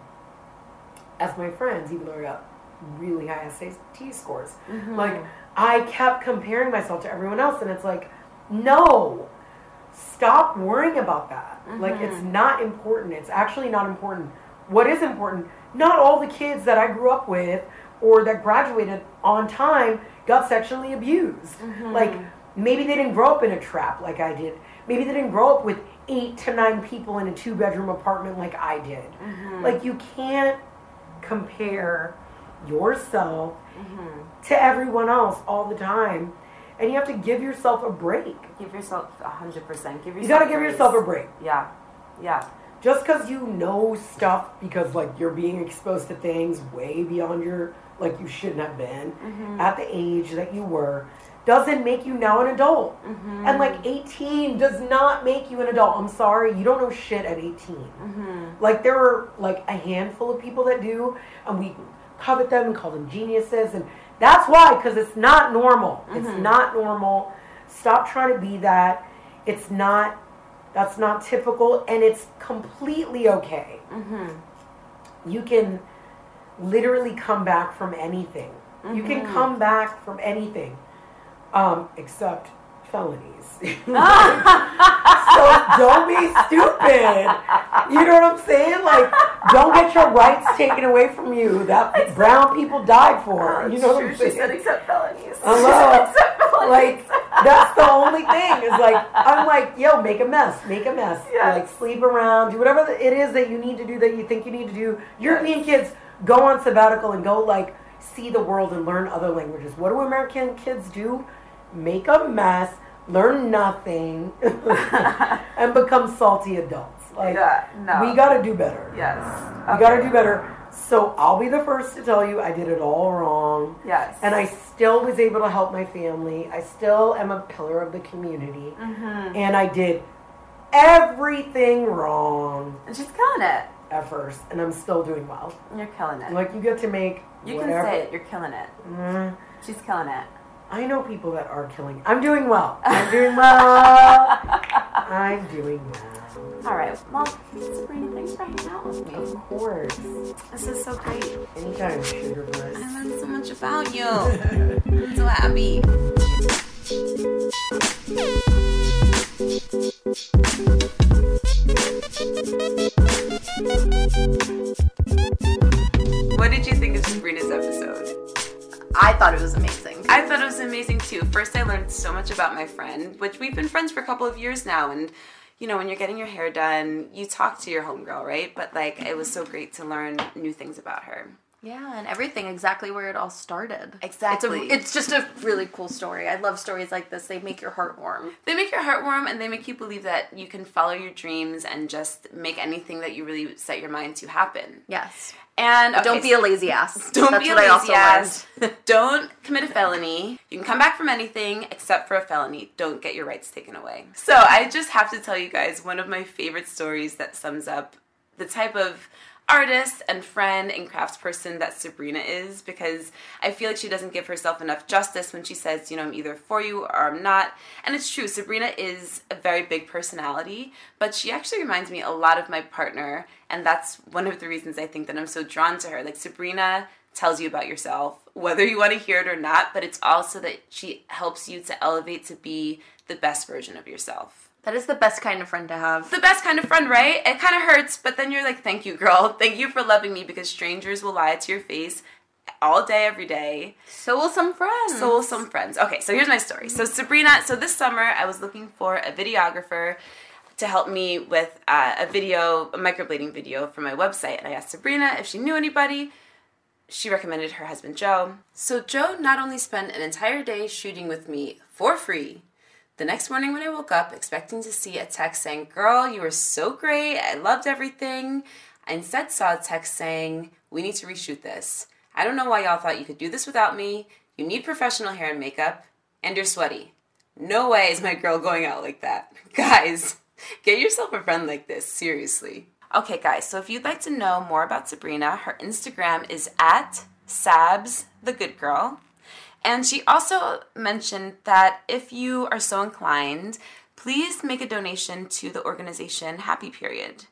as my friends, even though I got really high SAT scores. Like, I kept comparing myself to everyone else, and it's like, no, stop worrying about that. Like, it's not important. It's actually not important. What is important, not all the kids that I grew up with or that graduated on time got sexually abused. Mm-hmm. Like, maybe they didn't grow up in a trap like I did. Maybe they didn't grow up with eight to nine people in a two bedroom apartment like I did. Mm-hmm. Like, you can't compare yourself mm-hmm. to everyone else all the time. And you have to give yourself a break. Give yourself a hundred percent. Give yourself. You gotta give grace. yourself a break. Yeah. Yeah. Just because you know stuff because like you're being exposed to things way beyond your like you shouldn't have been mm-hmm. at the age that you were doesn't make you now an adult. Mm-hmm. And like 18 does not make you an adult. I'm sorry, you don't know shit at 18. Mm-hmm. Like there are like a handful of people that do, and we covet them and call them geniuses, and that's why because it's not normal. It's not normal. Stop trying to be that. It's not. That's not typical, and it's completely okay. You can literally come back from anything. You can come back from anything, um, except felonies. so don't be stupid. You know what I'm saying? Like, don't get your rights taken away from you that brown people died for. You know what I'm saying? She said except felonies. Hello. Except felonies. Like that's the only thing is like I'm like yo make a mess make a mess Yes. like sleep around do whatever it is that you need to do that you think you need to do European kids go on sabbatical and go like see the world and learn other languages what do American kids do make a mess learn nothing and become salty adults like Yeah, no. we got to do better Yes. we got to do better so I'll be the first to tell you I did it all wrong Yes. and I still was able to help my family. I still am a pillar of the community. Mm-hmm. And I did everything wrong And she's killing it. At first, and I'm still doing well. You're killing it. Like, you get to make you whatever. can say it. You're killing it. Mm, She's killing it. I know people that are killing. I'm doing well. I'm doing well. I'm doing well. All right. Well, Sabrina, thanks for hanging out with me. Of course. This is so great. Anytime, sugar butt. I learned so much about you. I'm so happy. What did you think of Sabrina's episode? I thought it was amazing. I thought it was amazing too. First, I learned so much about my friend, which we've been friends for a couple of years now. And, you know, when you're getting your hair done, you talk to your homegirl, right? But, like, it was so great to learn new things about her. Yeah, and everything exactly where it all started. Exactly. It's, a, it's just a really cool story. I love stories like this. They make your heart warm. They make your heart warm and they make you believe that you can follow your dreams and just make anything that you really set your mind to happen. Yes. And Don't be a lazy ass. Don't That's be a what I also lazy ass. Don't commit a felony. You can come back from anything except for a felony. Don't get your rights taken away. So I just have to tell you guys one of my favorite stories that sums up the type of artist and friend and craftsperson that Sabrina is because I feel like she doesn't give herself enough justice when she says, you know, I'm either for you or I'm not. And it's true, Sabrina is a very big personality, but she actually reminds me a lot of my partner, and that's one of the reasons I think that I'm so drawn to her. Like Sabrina tells you about yourself, whether you want to hear it or not, but it's also that she helps you to elevate to be the best version of yourself That is the best kind of friend to have. the best kind of friend, right? It kind of hurts, but then you're like, thank you, girl. Thank you for loving me because strangers will lie to your face all day, every day. So will some friends. So will some friends. Okay, so here's my story. So, Sabrina, so this summer I was looking for a videographer to help me with uh, a video, a microblading video for my website. And I asked Sabrina if she knew anybody. She recommended her husband Joe. So, Joe not only spent an entire day shooting with me for free, the next morning when I woke up, expecting to see a text saying, Girl, you were so great. I loved everything. I instead saw a text saying, We need to reshoot this. I don't know why y'all thought you could do this without me. You need professional hair and makeup, and you're sweaty. No way is my girl going out like that. Guys, get yourself a friend like this, seriously. Okay, guys, so if you'd like to know more about Sabrina, her Instagram is at Sabs the Good Girl. And she also mentioned that if you are so inclined, please make a donation to the organization Happy Period.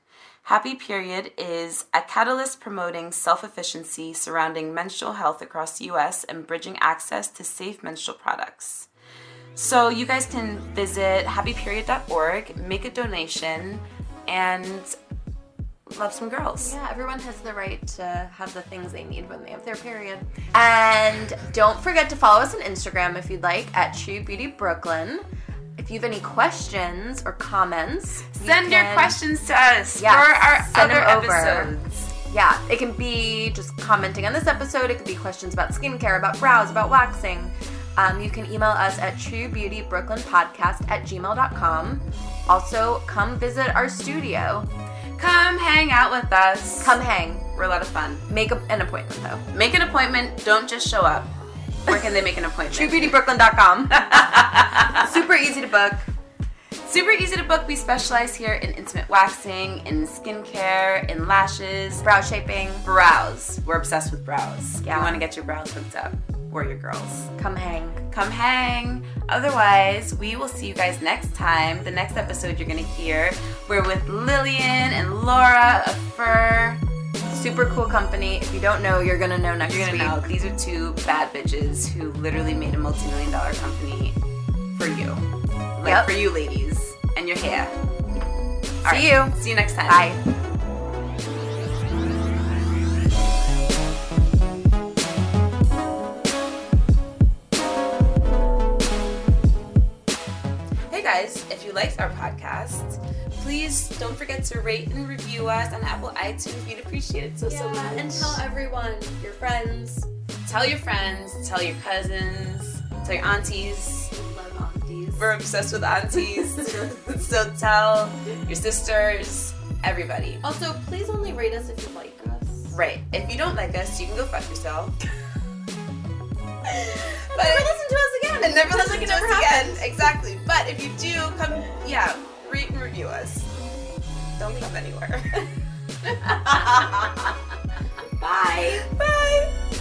Happy Period is a catalyst promoting self efficiency surrounding menstrual health across the US and bridging access to safe menstrual products. So you guys can visit happyperiod.org, make a donation, and love some girls. Yeah, everyone has the right to have the things they need when they have their period. And don't forget to follow us on Instagram if you'd like at True Beauty Brooklyn. If you have any questions or comments, you Send your can- questions to us Yes, for our send other them over. episodes. Yeah, it can be just commenting on this episode. It could be questions about skincare, about brows, about waxing. Um, you can email us at truebeautybrooklynpodcast at gmail.com. Also, come visit our studio. Come hang out with us. Come hang. We're a lot of fun. Make a, an appointment though. Make an appointment. Don't just show up. Where can they make an appointment? TrueBeautyBrooklyn.com. Super easy to book. Super easy to book. We specialize here in intimate waxing, in skincare, in lashes, Brow shaping. brows. We're obsessed with brows. Yeah. You want to get your brows hooked up. We're your girls. Come hang. Come hang. Otherwise, we will see you guys next time. The next episode you're gonna hear, we're with Lillian and Laura of Fur. Super cool company. If you don't know, you're gonna know next You're gonna week. know these are two bad bitches who literally made a multi-million dollar company for you. Like Yep. for you ladies and your hair. See you. See you next time. Bye. Hey guys, if you liked our podcast, please don't forget to rate and review us on Apple iTunes. We'd appreciate it so so much. and tell everyone, your friends, tell your friends, tell your cousins, tell your aunties. Aunties. We're obsessed with aunties. so tell your sisters, everybody. Also, please only rate us if you like us. Right. If you don't like us, you can go fuck yourself. but Never listen to us again. and never listen like to us never again. Exactly. But if you do, come, yeah, rate and review us. Don't come anywhere. Bye. Bye.